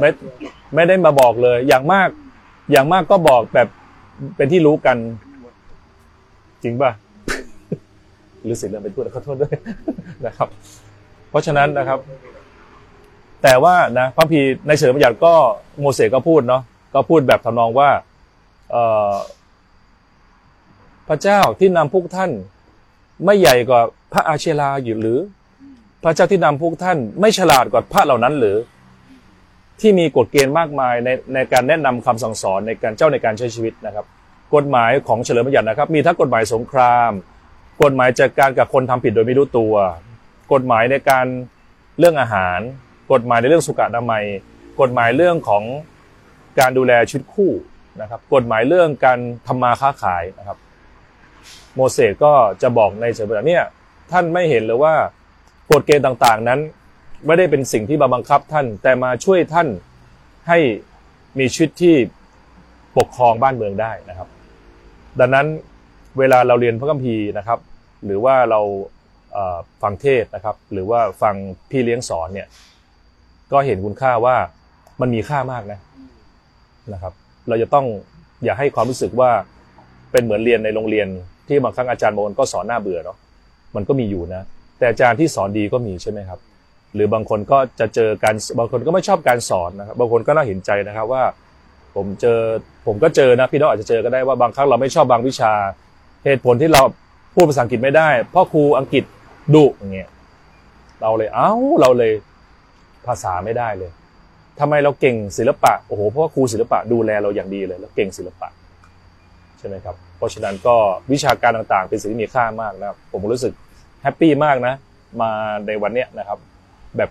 ไม่ไม่ได้มาบอกเลย อย่างมาก อย่างมากก็บอกแบบเป็นที่รู้กัน จริงป่ะหรือสิเรื่องเป็นพูดขอโทษด้วยนะครับ เพราะฉะนั้นนะครับ แต่ว่านะพระพีร์ในเฉลิมพระหยัดก็โมเสสก็พูดเนาะก็พูดแบบทำนองว่าเอ่อ พระเจ้าที่นำพวกท่าน ไม่ใหญ่กว่าพระอาเชลาอยู่หรือ พระเจ้าที่นำพวกท่าน ไม่ฉลาดกว่าพระเหล่านั้นหรือ ที่มีกฎเกณฑ์มากมายในในการแนะนำคำสั่งสอนในการเจ้าในการใช้ชีวิตนะครับ กฎหมายของเฉลิมพระหยัดนะครับ มีทั้งกฎหมายสงคราม กฎหมายจัดการกับคนทำผิดโดยไม่รู้ตัว กฎหมายในการเรื่องอาหาร กฎหมายในเรื่องสุขอนามัย กฎหมายเรื่องของการดูแลชีวิตคู่ นะครับกฎหมายเรื่องการทำมาค้าขายนะครับโมเสสก็จะบอกในเฉลยัดเนี่ยท่านไม่เห็นเลยว่ากฎเกณฑ์ต่างๆนั้น ไม่ได้เป็นสิ่งที่มาบังคับท่าน แต่มาช่วยท่านให้มีชีวิตที่ปกครองบ้านเมืองได้นะครับ ดังนั้นเวลาเราเรียนพระคัมภีร์นะครับ หรือว่าเราฟังเทศนะครับ หรือว่าฟังพี่เลี้ยงสอนเนี่ยก็เห็นคุณค่าว่ามันมีค่ามากนะนะครับ เราจะต้องอย่าให้ความรู้สึกว่าเป็นเหมือนเรียนในโรงเรียน ที่บางครั้งอาจารย์บางคนก็สอนหน้าเบื่อเนาะมันก็มีอยู่นะ แต่อาจารย์ที่สอนดีก็มีใช่ไหมครับ หรือบางคนก็จะเจอการบางคนก็ไม่ชอบการสอนนะครับบางคนก็น่าเห็นใจนะครับว่า ผมเจอผมก็เจอนะพี่น้องอาจจะเจอก็ได้ว่าบางครั้งเราไม่ชอบบางวิชา เหตุผลที่เราพูดภาษาอังกฤษไม่ได้เพ่อครูอังกฤษดุอย่างเงี้ยเราเลยเอ้าเราเลยภาษาไม่ได้เลย ทำไมเราเก่งศิลปะโอ้โหเพราะว่าครูศิลปะดูแลเราอย่างดีเลยแล้วเก่งศิลปะใช่ไหมครับเพราะฉะนั้นก็วิชาการต่างๆ เป็นสิ่งที่มีค่ามากนะครับผมรู้สึกแฮปปี้มากนะ มาในวันเนี้ยนะครับ แบบ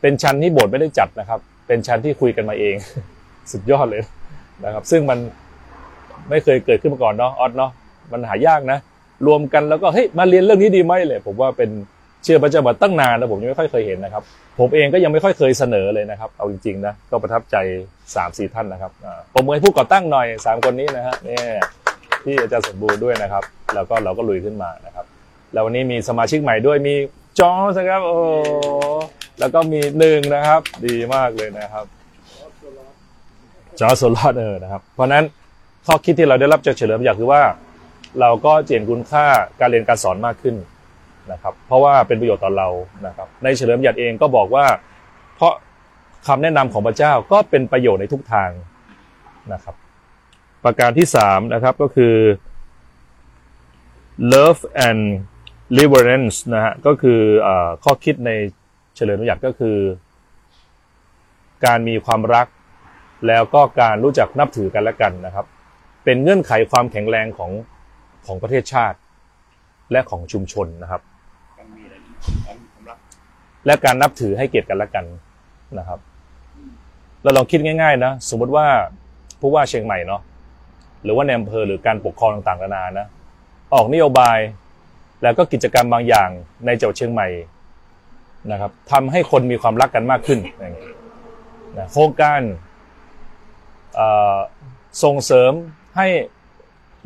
เป็นชั้นที่โบสถ์ไม่ได้จัดนะครับ เป็นชั้นที่คุยกันมาเอง สุดยอดเลยนะครับ ซึ่งมันไม่เคยเกิดขึ้นมาก่อนเนาะออสเนาะมันหายากนะ รวมกันแล้วก็เฮ้ยมาเรียนเรื่องนี้ดีไหมเลยผมว่าเป็น เชื่อพระเจ้ามาตั้งนานแล้วผมยังไม่ค่อยเคยเห็นนะครับ ผมเองก็ยังไม่ค่อยเคยเสนอเลยนะครับ เอาจริงๆนะก็ประทับใจสามสี่ท่านนะครับอ่าผมมือผู้ก่อตั้งหน่อยสามคนนี้นะฮะเนี่ยที่อาจารย์สมบูรณ์ด้วยนะครับ แล้วก็เราก็ลุยขึ้นมานะครับ แล้ววันนี้มีสมาชิกใหม่ด้วยมีจอสนะครับโอ้แล้วก็มีหนึ่งนะครับ ดีมากเลยนะครับจอร์จโซลอดเออนะครับ เพราะนั้นข้อคิดที่เราได้รับจากเฉลิมพระเกียรติคือว่า เราก็เจนคุณค่าการเรียนการสอนมากขึ้น นะครับ เพราะว่าเป็นประโยชน์ต่อเรานะครับ ในเฉลิมพระเกียรติเองก็บอกว่า เพราะคำแนะนำของพระเจ้าก็เป็นประโยชน์ในทุกทางนะครับ ประการที่สามนะครับก็คือ love and reverence นะฮะก็คืออข้อคิดในเฉลิมพระเกียรติก็คือ การมีความรักแล้วก็การรู้จักนับถือกันและกันนะครับ เป็นเงื่อนไขความแข็งแรงของของประเทศชาติและของชุมชนนะครับ และการนับถือให้เกียรติกันและกันนะครับ เราลองคิดง่ายๆนะสมมติว่าผู้ว่าเชียงใหม่เนาะหรือว่าในอำเภอหรือการปกครองต่างๆนานานะออกนโยบายแล้วก็กิจกรรมบางอย่างในจังหวัดเชียงใหม่นะครับทำให้คนมีความรักกันมากขึ้นนะโครงการส่งเสริมให้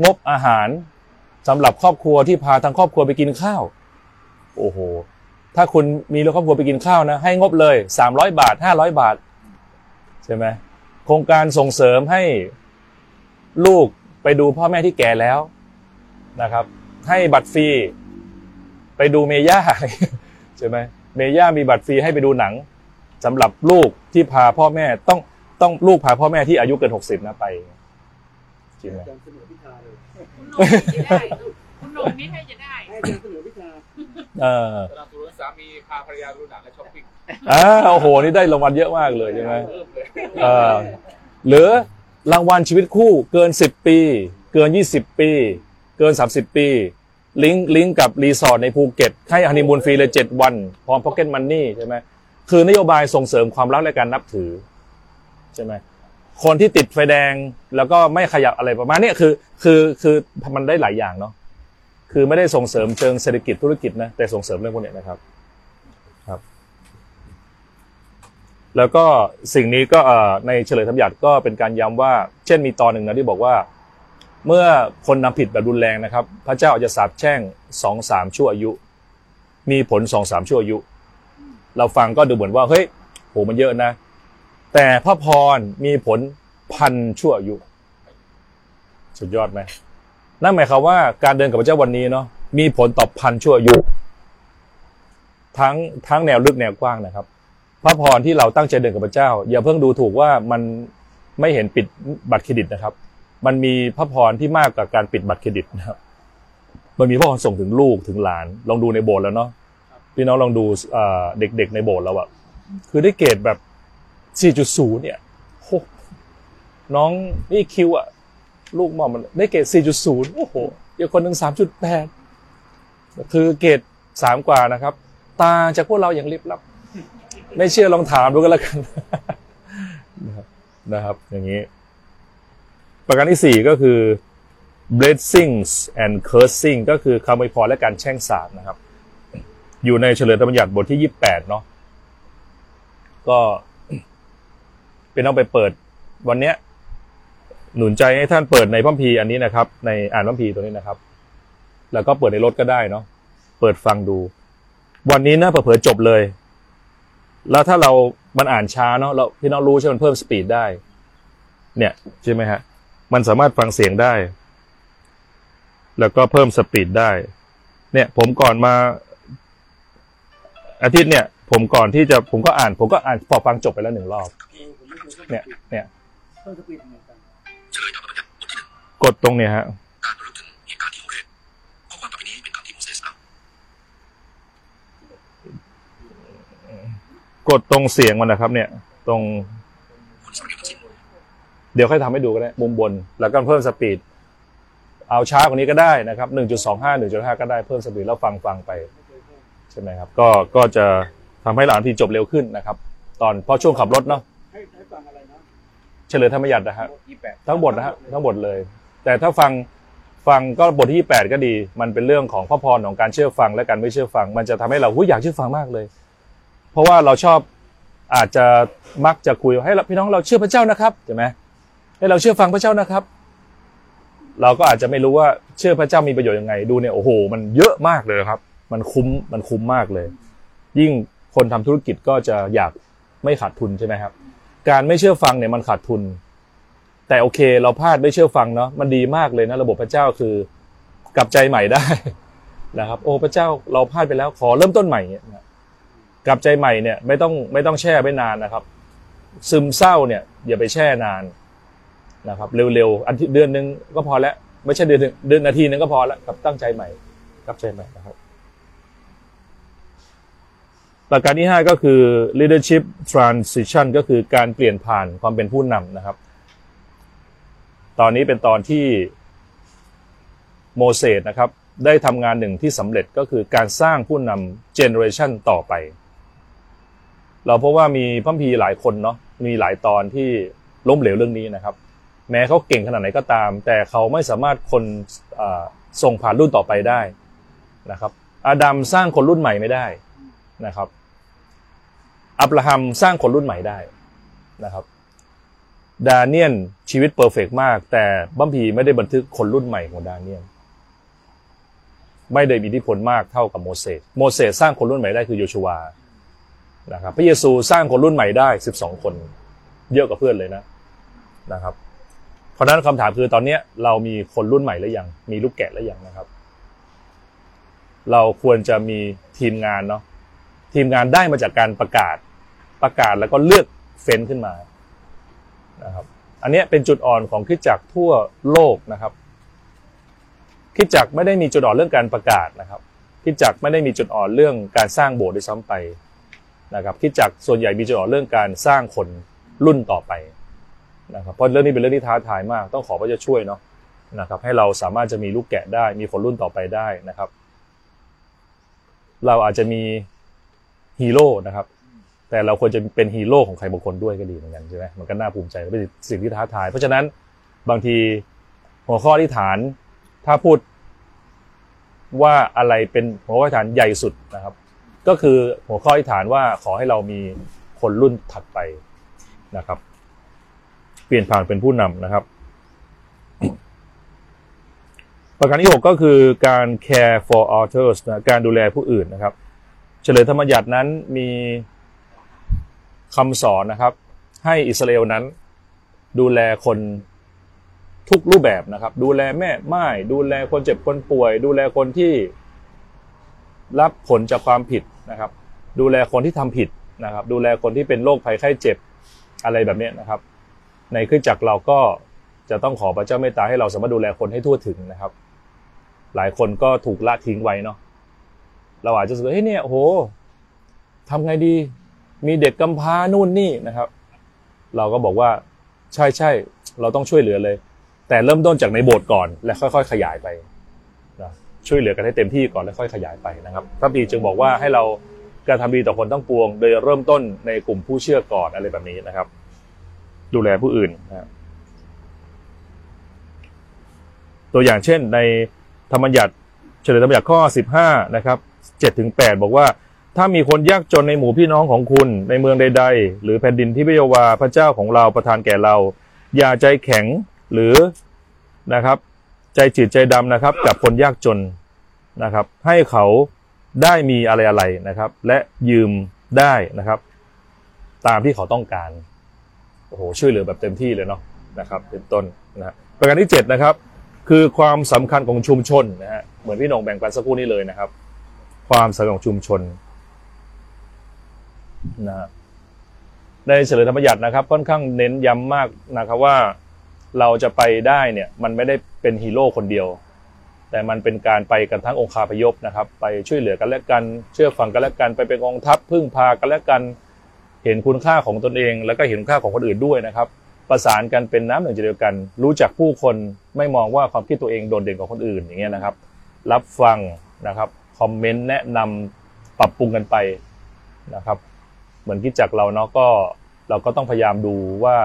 งบอาหารสำหรับครอบครัวที่พาทั้งครอบครัวไปกินข้าว โอ้โห ถ้าคุณมีครอบครัวไปกินข้าวนะ ให้งบเลย 300 บาท 500 บาท ใช่ไหมโครงการส่งเสริมให้ลูกไปดูพ่อแม่ที่แก่แล้วนะครับ ให้บัตรฟรีไปดูเมย่าใช่ไหมเมย่ามีบัตรฟรีให้ไปดูหนังสำหรับลูกที่พาพ่อแม่ต้องต้องลูกพาพ่อแม่ที่อายุเกิน60นะไปจริงไหมอาจารย์เสนอวิชาเลยคุณหนุ่มนี่ได้คุณหนุ่มนี่ให้จะได้ให้อาจารย์ เสนอวิชาเออสนับสนุนสามีพาภรรยาดูหนังและช้อปปิ้งอ่าโอ้โห นี่ได้รางวัลเยอะมากเลยใช่ไหมเพิ่มเลยเออหรือรางวัลชีวิตคู่เกิน 10 ปี เกิน 20 ปี เกิน 30 ปี link link กับรีสอร์ทในภูเก็ตให้ฮันนีมูนฟรีเลย 7 วัน พร้อม pocket money ใช่ไหมคือนโยบายส่งเสริมความรักและการนับถือ ใช่ไหมคนที่ติดไฟแดงแล้วก็ไม่ขยับอะไรประมาณเนี้ยคือ คือคือมันได้หลายอย่างเนาะ คือไม่ได้ส่งเสริมเชิงเศรษฐกิจธุรกิจนะแต่ส่งเสริมเรื่องพวกนี้นะครับครับ แล้วก็สิ่งนี้ก็ในเฉลยธรรมยัติก็เป็นการย้ำว่า เช่นมีตอนหนึ่งนะที่บอกว่า เมื่อคนนำผิดแบบรุนแรงนะครับ พระเจ้าจะสาปแช่งสองสามชั่วอายุ มีผลสองสามชั่วอายุ เราฟังก็ดูเหมือนว่าเฮ้ยโหมันเยอะนะ แต่พระพรมีผลพันชั่วอายุ สุดยอดไหม นั่นหมายความว่าการเดินกับพระเจ้าวันนี้เนาะมีผลต่อพันชั่วอายุทั้งทั้งแนวลึกแนวกว้างนะครับ พระพรที่เราตั้งใจเดินกับพระเจ้า อย่าเพิ่งดูถูกว่ามันไม่เห็นปิดบัตรเครดิตนะครับ มันมีพระพรที่มากกว่าการปิดบัตรเครดิตนะครับ มันมีพระพรส่งถึงลูกถึงหลาน ลองดูในโบสถ์แล้วเนาะพี่น้องลองดูเด็กๆในโบสถ์แล้วอะคือได้เกรดแบบ 4.0 เนี่ยโหน้องนี่คิวอะ ลูกหมอมมันได้เกรด 4.0 โอ้โหอีกคนหนึ่ง3.8 คือเกรดสามกว่านะครับ ตาจากพวกเราอย่างลิบลับ ไม่เชื่อลองถามดูกันแล้วกันนะครับนะครับ อย่างนี้ ประการที่สี่ก็คือ blessings and cursing ก็คือคำอวยพรและการแช่งสาบนะครับ อยู่ในเฉลยธรรมบัญญัติบทที่ยี่แปดเนาะก็เป็นต้องไปเปิดวันเนี้ย หนุนใจให้ท่านเปิดในพระคัมภีร์อันนี้นะครับ ในอ่านพระคัมภีร์ตัวนี้นะครับ แล้วก็เปิดในรถก็ได้เนาะเปิดฟังดู วันนี้นะเผื่อจบเลย แล้วถ้าเรามันอ่านช้าเนาะเราพี่น้องรู้ใช่ไหมมันเพิ่ม speed ได้ เนี่ยใช่ไหมฮะมันสามารถฟังเสียงได้ แล้วก็เพิ่ม speed ได้ เนี่ยผมก่อนมาอาทิตย์เนี่ย ผมก่อนที่จะผมก็อ่าน ผมก็อ่านพอฟังจบไปแล้วหนึ่งรอบ เนี่ย เนี่ย กันกดตรงเนี่ยฮะการระลึกถึงเหตุการณ์ที่โอเคข้อความต่อไปนี้เป็นคำที่โมเสสกล่าวกดตรงเสียงมันนะครับ เนี่ย ตรงคนสำเร็จทั้งสิ้นเดี๋ยวค่อยทำให้ดูก็ได้มุมบน แล้วก็เพิ่มสปีด เอาช้ากว่านี้ก็ได้นะครับ 1.25 1.5 ก็ได้เพิ่มสปีดแล้วฟังฟังไป ใช่ไหมครับ ก็ก็จะทำให้หลานทีจบเร็วขึ้นนะครับ ตอนเพราะช่วงขับรถเนาะให้ให้ฟังอะไรนะเฉลยธรรมยัตนะฮะยี่แปดทั้งบทนะฮะทั้งบทเลย แต่ถ้าฟังฟังก็บทที่ 8 ก็ดี มันเป็นเรื่องของพระพรของการเชื่อฟังและการไม่เชื่อฟัง มันจะทำให้เราหุ้ยอยากเชื่อฟังมากเลย เพราะว่าเราชอบอาจจะมักจะคุยให้พี่น้องเราเชื่อพระเจ้านะครับใช่ไหมให้เราเชื่อฟังพระเจ้านะครับ เราก็อาจจะไม่รู้ว่าเชื่อพระเจ้ามีประโยชน์ยังไง ดูเนี่ยโอ้โห มันเยอะมากเลยครับ มันคุ้มมันคุ้มมากเลย ยิ่งคนทำธุรกิจก็จะอยากไม่ขาดทุนใช่ไหมครับ การไม่เชื่อฟังเนี่ยมันขาดทุน แต่โอเค เราพลาดไม่เชื่อฟังเนาะมันดีมากเลยนะระบบพระเจ้าคือกลับใจใหม่ได้นะครับ โอ้พระเจ้าเราพลาดไปแล้วขอเริ่มต้นใหม่เนี่ยนะกลับใจใหม่เนี่ยไม่ต้องไม่ต้องแช่ไว้นานนะครับ ซึมเศร้าเนี่ยอย่าไปแช่นานนะครับ เร็วๆอันเดือนหนึ่งก็พอแล้วไม่ใช่เดือนหนึ่งเดือนนาทีนึงก็พอแล้วกับตั้งใจใหม่กลับใจใหม่นะครับประการที่ 5 ก็คือ leadership transition ก็คือการเปลี่ยนผ่านความเป็นผู้นำนะครับ ตอนนี้เป็นตอนที่โมเสสนะครับ ได้ทำงานหนึ่งที่สำเร็จก็คือการสร้างผู้นำเจเนอเรชันต่อไป เราพบว่ามีพัมพีหลายคนเนาะมีหลายตอนที่ล้มเหลวเรื่องนี้นะครับ แม้เขาเก่งขนาดไหนก็ตาม แต่เขาไม่สามารถคนส่งผ่านรุ่นต่อไปได้นะครับ อาดัมสร้างคนรุ่นใหม่ไม่ได้นะครับ อับราฮัมสร้างคนรุ่นใหม่ได้นะครับ ดาเนียลชีวิตเพอร์เฟกมาก แต่บัมพีไม่ได้บันทึกคนรุ่นใหม่ของดาเนียลไม่ได้มีอิทธิพลมากเท่ากับโมเสสโมเสสสร้างคนรุ่นใหม่ได้คือโยชูวานะครับพระเยซูสร้างคนรุ่นใหม่ได้สิบสองคน เยอะกว่าเพื่อนเลยนะนะครับ เพราะนั้นคำถามคือตอนนี้เรามีคนรุ่นใหม่หรือยัง มีลูกแกะหรือยังนะครับ เราควรจะมีทีมงานเนาะทีมงานได้มาจากการประกาศประกาศแล้วก็เลือกเฟ้นขึ้นมา นะครับอันนี้เป็นจุดอ่อนของคิดจักรทั่วโลกนะครับ คิดจักรไม่ได้มีจุดอ่อนเรื่องการประกาศนะครับ คิดจักรไม่ได้มีจุดอ่อนเรื่องการสร้างโบสถ์ด้วยซ้ำไปนะครับคิดจักรส่วนใหญ่มีจุดอ่อนเรื่องการสร้างคนรุ่นต่อไปนะครับเพราะเรื่องนี้เป็นเรื่องที่ท้าทายมาก ต้องขอพระเจ้าช่วยเนาะนะครับ ให้เราสามารถจะมีลูกแกะได้ มีคนรุ่นต่อไปได้นะครับ เราอาจจะมีฮีโร่นะครับ แต่เราควรจะเป็นฮีโร่ของใครบางคนด้วยก็ดีเหมือนกันใช่ไหมมันก็น่าภูมิใจเป็นสิ่งที่ท้าทาย เพราะฉะนั้นบางทีหัวข้อที่ฐานถ้าพูดว่าอะไรเป็นหัวข้อฐานใหญ่สุดนะครับ ก็คือหัวข้อที่ฐานว่าขอให้เรามีคนรุ่นถัดไปนะครับ เปลี่ยนผ่านเป็นผู้นำนะครับ ประการที่ 6 ก็คือการ care for others นะการดูแลผู้อื่นนะครับ เฉลยธรรมยัตินั้นมี คำสอนนะครับ ให้อิสราเอลนั้น ดูแลคนทุกรูปแบบนะครับ ดูแลแม่ไม้ดูแลคนเจ็บคนป่วย ดูแลคนที่รับผลจากความผิดนะครับ ดูแลคนที่ทำผิดนะครับ ดูแลคนที่เป็นโรคภัยไข้เจ็บอะไรแบบนี้นะครับ ในคริสตจักรเราก็จะต้องขอพระเจ้าเมตตาให้เราสามารถดูแลคนให้ทั่วถึงนะครับ หลายคนก็ถูกละทิ้งไว้เนาะเราอาจจะรู้สึกเฮ้ยเนี่ยโอ้โหทำไงดี มีเด็กกำพร้านู่นนี่นะครับ เราก็บอกว่าใช่ใช่เราต้องช่วยเหลือเลย แต่เริ่มต้นจากในโบสถ์ก่อน และค่อยๆ ขยายไปนะช่วยเหลือกันให้เต็มที่ก่อนแล้วค่อยขยายไปนะครับพระบีจึงบอกว่าให้เราการทำดีต่อคนต้องปวง โดยเริ่มต้นในกลุ่มผู้เชื่อก่อนอะไรแบบนี้นะครับ ดูแลผู้อื่นนะตัวอย่างเช่นในธรรมยัติเฉลยธรรมยัติข้อ 15 นะครับ7ถึง8บอกว่า ถ้ามีคนยากจนในหมู่พี่น้องของคุณในเมืองใด ๆ หรือแผ่นดินที่พระเยาวาพระเจ้าของเราประทานแก่เรา อย่าใจแข็งหรือนะครับ ใจจืดใจดำนะครับ กับคนยากจนนะครับ ให้เขาได้มีอะไรอะไรนะครับ และยืมได้นะครับ ตามที่เขาต้องการโอ้โหช่วยเหลือแบบเต็มที่เลยเนาะนะครับ เป็นต้นนะฮะประการที่เจ็ดนะครับ คือความสำคัญของชุมชนนะฮะเหมือนพี่นงแบ่งปันสักครู่นี้เลยนะครับ ความสำคัญของชุมชน นะในเฉลยธรรมบัญญัตินะครับ ค่อนข้างเน้นย้ำมากนะครับว่าเราจะไปได้เนี่ยมันไม่ได้เป็นฮีโร่คนเดียว แต่มันเป็นการไปกันทั้งองค์คาพยพนะครับ ไปช่วยเหลือกันและกันเชื่อฟังกันและกัน ไปเป็นกองทัพพึ่งพากันและกันเห็นคุณค่าของตนเอง แล้วก็เห็นค่าของคนอื่นด้วยนะครับ ประสานกันเป็นน้ำหนึ่งใจเดียวกัน รู้จักผู้คนไม่มองว่าความคิดตัวเองโดดเด่นกว่าคนอื่นอย่างเงี้ยนะครับ รับฟังนะครับคอมเมนต์แนะนำปรับปรุงกันไปนะครับ เหมือนคิดจักเราเนาะก็เราก็ต้องพยายามดูว่า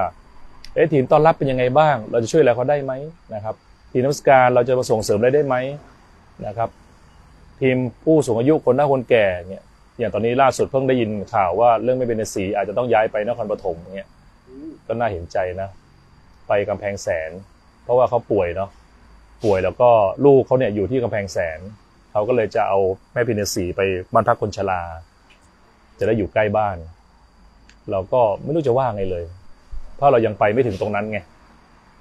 เอ๊ะทีมต้อนรับเป็นยังไงบ้าง เราจะช่วยอะไรเขาได้ไหมนะครับ ทีมนักสการเราจะมาส่งเสริมอะไรได้ไหมนะครับ ทีมผู้สูงอายุคนหน้าคนแก่เนี่ยอย่างตอนนี้ล่าสุดเพิ่งได้ยินข่าวว่าเรื่องไม่เป็นสีอาจจะต้องย้ายไปนครปฐมเนี่ยก็น่าเห็นใจนะ ไปกำแพงแสน เพราะว่าเขาป่วยเนาะป่วยแล้วก็ลูกเขาเนี่ยอยู่ที่กำแพงแสนเขาก็เลยจะเอาแม่พินสีไปบ้านพักคนชรา จะได้อยู่ใกล้บ้าน เราก็ไม่รู้จะว่าไงเลย เพราะเรายังไปไม่ถึงตรงนั้นไง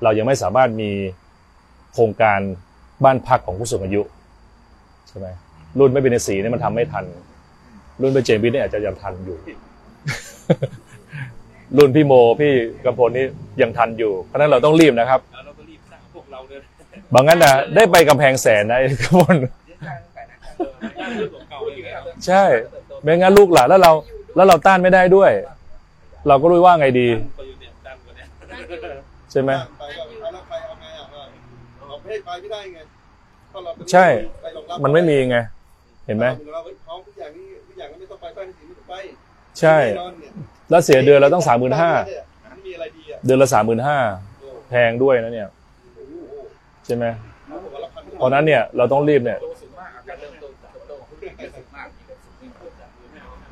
เรายังไม่สามารถมีโครงการบ้านพักของผู้สูงอายุใช่ไหมรุ่นไม่เป็นสีเนี่ยมันทำไม่ทัน รุ่นเป็นเจมส์วิทเนี่ยอาจจะยังทันอยู่ รุ่นพี่โมพี่กำพลนี่ยังทันอยู่เพราะฉะนั้นเราต้องรีบนะครับแล้วเราก็รีบสร้างพวกเราเลยบางงั้นนะได้ไปกำแพงแสนนะไอ้กำพลย่างเรื่องเก่าเลยแล้วใช่ ไม่งั้นลูกหล่ะแล้วเรา แล้วเราต้านไม่ได้ด้วย เราก็รู้ว่าไงดี ใช่ไหมใช่ มันไม่มีไง เห็นไหมใช่ แล้วเสียเดือนเราต้องสามหมื่นห้าเดือนละสามหมื่นห้าแพงด้วยนะเนี่ย ใช่ไหมเพราะนั้นเนี่ยเราต้องรีบเนี่ย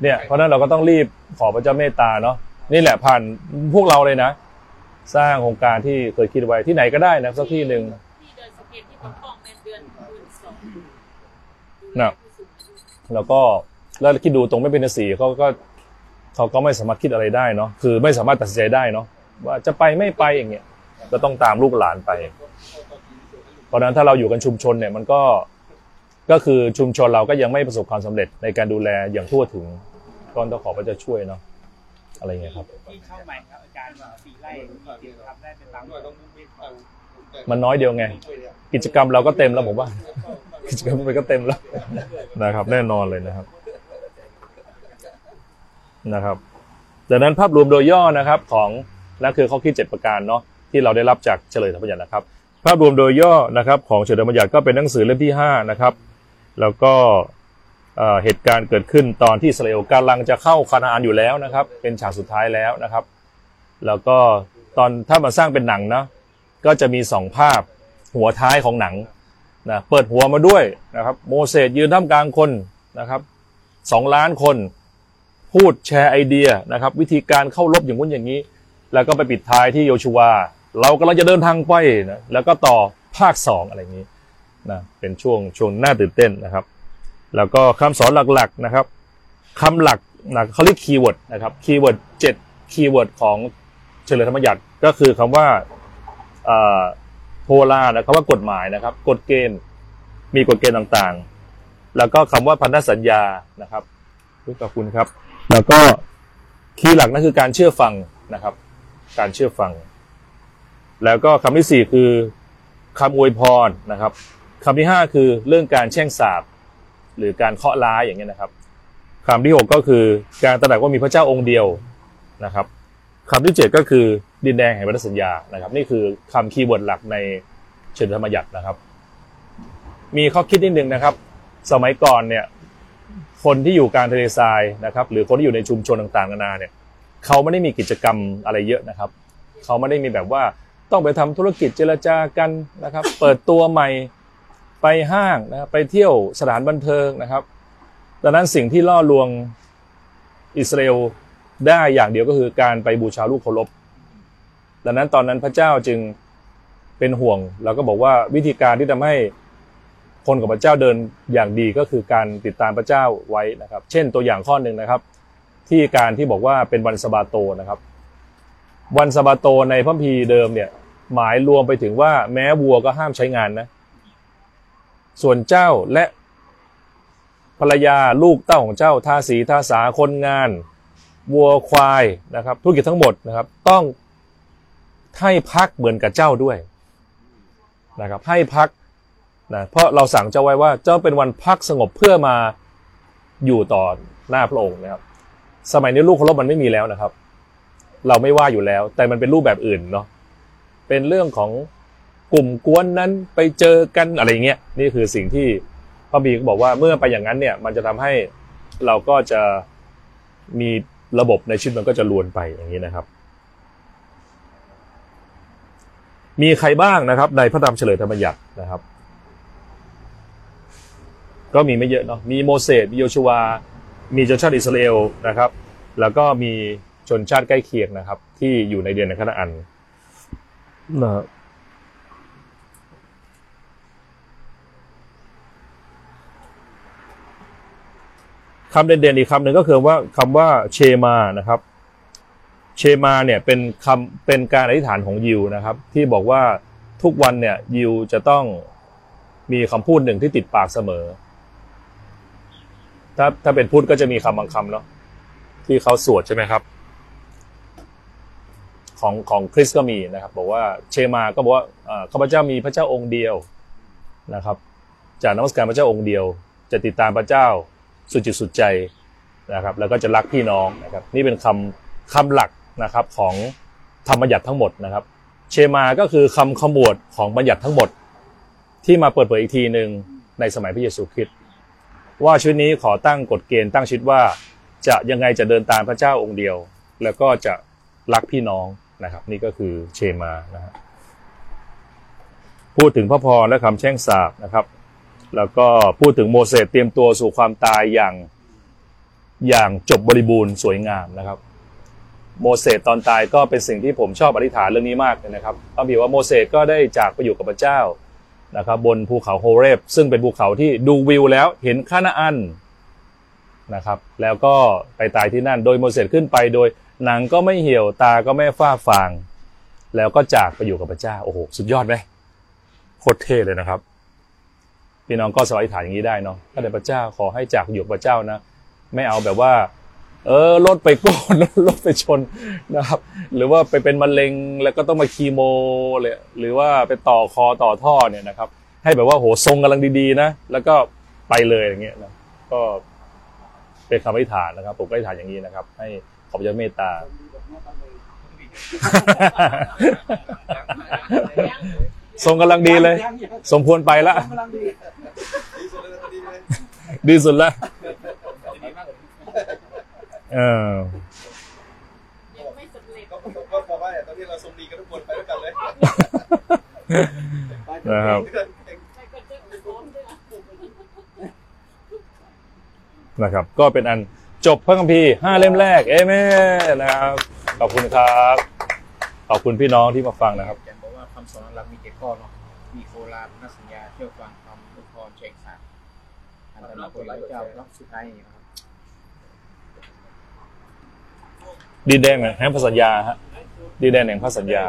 เนี่ยเพราะฉะนั้นเราก็ต้องรีบขอพระเจ้าเมตตาเนาะนี่แหละผ่านพวกเราเลยนะ สร้างโครงการที่เคยคิดไว้ที่ไหนก็ได้นะสักที่หนึ่งที่เดินสเก็ตที่ประคองในเดือนหมื่นสองน่ะแล้วก็แล้วคิดดูตรงไม่เป็นสีเขาก็เขาก็ไม่สามารถคิดอะไรได้เนาะคือไม่สามารถตัดสินใจได้เนาะว่าจะไปไม่ไปอย่างเงี้ยก็ต้องตามลูกหลานไป เพราะฉะนั้นถ้าเราอยู่กันชุมชนเนี่ยมันก็ ก็คือชุมชนเราก็ยังไม่ประสบความสำเร็จในการดูแลอย่างทั่วถึงก็ต้องขอพระเจ้าช่วยเนาะอะไรเงี้ยครับที่เข้าใหม่ครับอาจารย์สี่ไร่ทำได้เป็นตามด้วยต้องมมันเอาแต่มันน้อยเดียวไง กิจกรรมเราก็เต็มแล้วผมว่า กิจกรรมมันก็เต็มแล้วนะครับ แน่นอนเลยนะครับนะครับดังนั้นภาพรวมโดยย่อนะครับของนั่นคือข้อคิดเจ็ดประการเนาะที่เราได้รับจากเฉลยธรรมบัญญัตินะครับ ภาพรวมโดยย่อนะครับของเฉลยธรรมบัญญัติก็เป็นหนังสือเล่มที่ห้านะครับ แล้วก็เหตุการณ์เกิดขึ้นตอนที่อิสราเอลกำลังจะเข้าคานาอันอยู่แล้วนะครับ เป็นฉากสุดท้ายแล้วนะครับ แล้วก็ตอนถ้ามาสร้างเป็นหนังนะก็จะมีสองภาพหัวท้ายของหนังนะเปิดหัวมาด้วยนะครับ โมเสสยืนท่ามกลางคนนะครับสองล้านคน พูดแชร์ไอเดียนะครับ วิธีการเข้ารบอย่างนู้นอย่างนี้ แล้วก็ไปปิดท้ายที่โยชูวา เรากำลังจะเดินทางไปนะแล้วก็ต่อภาคสองอะไรอย่างนี้ นะเป็นช่วงช่วงน่าตื่นเต้นนะครับ แล้วก็คำสอนหลักๆนะครับคำหลักนะเขาเรียก keyword นะครับ keyword เจ็ด keyword ของเฉลยธรรมบัญญัติก็คือคำว่าโทราห์นะคำว่ากฎหมายนะครับ กฎเกณฑ์มีกฎเกณฑ์ต่างๆ แล้วก็คำว่าพันธสัญญานะครับขอบคุณครับ แล้วก็ key หลักนั่นคือการเชื่อฟังนะครับ การเชื่อฟัง แล้วก็คำที่สี่คือคำอวยพรนะครับ คำที่ห้าคือเรื่องการแช่งสาบหรือการเคาะร้ายอย่างเงี้ยนะครับคำที่หกก็คือการตระหนักว่ามีพระเจ้าองค์เดียวนะครับคำที่เจ็ดก็คือดินแดงแห่งพันธสัญญานะครับ นี่คือคำคีย์เวิร์ดหลักในเชิญธรรมยัตินะครับ มีข้อคิดนิดนึงนะครับ สมัยก่อนเนี่ยคนที่อยู่กลารทะเลทรายนะครับ หรือคนที่อยู่ในชุมชนต่างๆนานาเนี่ยเขาไม่ได้มีกิจกรรมอะไรเยอะนะครับ เขาไม่ได้มีแบบว่าต้องไปทำธุรกิจเจรจากันนะครับ เปิดตัวใหม่ ไปห้างนะครับไปเที่ยวสถานบันเทิงนะครับ ดังนั้นสิ่งที่ล่อลวงอิสราเอลได้อย่างเดียวก็คือการไปบูชาลูกเคารพดังนั้นตอนนั้นพระเจ้าจึงเป็นห่วง แล้วก็บอกว่าวิธีการที่ทำให้คนกับพระเจ้าเดินอย่างดีก็คือการติดตามพระเจ้าไว้นะครับ เช่นตัวอย่างข้อหนึ่งนะครับ ที่การที่บอกว่าเป็นวันสะบาโตนะครับ วันสะบาโตในพระคัมภีเดิมเนี่ยหมายรวมไปถึงว่าแม้วัวก็ห้ามใช้งานนะ ส่วนเจ้าและภรรยาลูกเต้าของเจ้าทาสีทาสาคนงาน วัวควายนะครับธุรกิจทั้งหมดนะครับ ต้องให้พักเหมือนกับเจ้าด้วยนะครับ ให้พักนะเพราะเราสั่งเจ้าไว้ว่าเจ้าเป็นวันพักสงบเพื่อมาอยู่ต่อหน้าพระองค์นะครับ สมัยนี้ลูกเคารพมันไม่มีแล้วนะครับ เราไม่ว่าอยู่แล้ว แต่มันเป็นรูปแบบอื่นเนาะเป็นเรื่องของ กลุ่มกวนนั้นไปเจอกันอะไรอย่างเงี้ยนี่คือสิ่งที่พระบีก็บอกว่าเมื่อไปอย่างนั้นเนี่ย มันจะทำให้เราก็จะมีระบบในชีวิตมันก็จะลวนไปอย่างนี้นะครับ มีใครบ้างนะครับ ในพระธรรมเฉลยธรรมบัญญัตินะครับ ก็มีไม่เยอะเนาะมีโมเสสมีโยชวา มีชนชาติอิสราเอลนะครับ แล้วก็มีชนชาติใกล้เคียงนะครับ ที่อยู่ในเดือนในคณะอันนะครับ คำเด่นๆอีกคำหนึ่งก็คือว่าคำว่าเชมานะครับเชมาเนี่ยเป็นคำเป็นการอธิษฐานของยิวนะครับ ที่บอกว่าทุกวันเนี่ยยิวจะต้องมีคำพูดหนึ่งที่ติดปากเสมอ ถ้าถ้าเป็นพุทธก็จะมีคำบางคำเนาะที่เขาสวดใช่ไหมครับ ของของคริสก็มีนะครับ บอกว่าเชมาก็บอกว่าอ่าข้าพเจ้ามีพระเจ้าองค์เดียวนะครับ จากนมัสการพระเจ้าองค์เดียว จะติดตามพระเจ้า สุดจิตสุดใจนะครับ แล้วก็จะรักพี่น้องนะครับ นี่เป็นคำคำหลักนะครับของธรรมบัญญัติทั้งหมดนะครับ เชมาก็คือคำขมวดของบัญญัติทั้งหมด ที่มาเปิดเผยอีกทีหนึ่งในสมัยพระเยซูคริสต์ว่าชีวิตนี้ขอตั้งกฎเกณฑ์ตั้งชีวิตว่าจะยังไงจะเดินตามพระเจ้าองค์เดียว แล้วก็จะรักพี่น้องนะครับ นี่ก็คือเชมานะฮะพูดถึงพระพรและคำแช่งสาบนะครับ แล้วก็พูดถึงโมเสสเตรียมตัวสู่ความตายอย่างอย่างจบบริบูรณ์สวยงามนะครับ โมเสสตอนตายก็เป็นสิ่งที่ผมชอบอธิษฐานเรื่องนี้มากเลยนะครับพระบิดาว่าโมเสสก็ได้จากไปอยู่กับพระเจ้านะครับบนภูเขาโฮเรบ ซึ่งเป็นภูเขาที่ดูวิวแล้วเห็นคานาอันนะครับแล้วก็ไปตายที่นั่น โดยโมเสสขึ้นไปโดยหนังก็ไม่เหี่ยวตาก็ไม่ฝ้าฟาง แล้วก็จากไปอยู่กับพระเจ้าโอ้โหสุดยอดไหมโคตรเท่เลยนะครับ พี่น้องก็สวายฐานอย่างนี้ได้เนาะถ้าแต่พระเจ้าขอให้จากอยู่กับพระเจ้านะ ไม่เอาแบบว่า เออรถไปโกนรถไปชนนะครับ หรือว่าไปเป็นมะเร็งแล้วก็ต้องมาคีโมเลยหรือว่าไปต่อคอต่อท่อเนี่ยนะครับ ให้แบบว่าโหทรงกำลังดีๆนะ แล้วก็ไปเลยอย่างเงี้ยนะก็เป็นคำอธิษฐานนะครับ ผมก็อธิษฐานอย่างนี้นะครับ ให้ขอบพระเจ้าเมตตา ทรงกำลังดีเลยยังยังสมควรไปละกำลังดีดีสุดเลยนะดีเลยดีสุดละดีมากเลยเออยังไม่สำเร็จก็ก็ก็บอกว่าเนี่ยตอนนี้เราทรงดีกันทุกคนไปด้วยกันเลยไปนะครับใครก็จะพร้อมด้วยนะครับ ก็เป็นอันจบพระคัมภีร์ห้าเล่มแรก เอเมนนะครับ ขอบคุณครับ ขอบคุณพี่น้องที่มาฟังนะครับอาจารย์บอกว่าคำสอนหลักมีเจ็ดข้อเนาะ มีโคราชนักสัญญาเที่ยวฟังคำอุทธรณ์เช็คสัตว์ อันตรายพระเจ้าเนาะสุดท้ายนี่นะครับดินแดงแห่งพระสัญญาฮะดีแดงแห่งพระสัญญา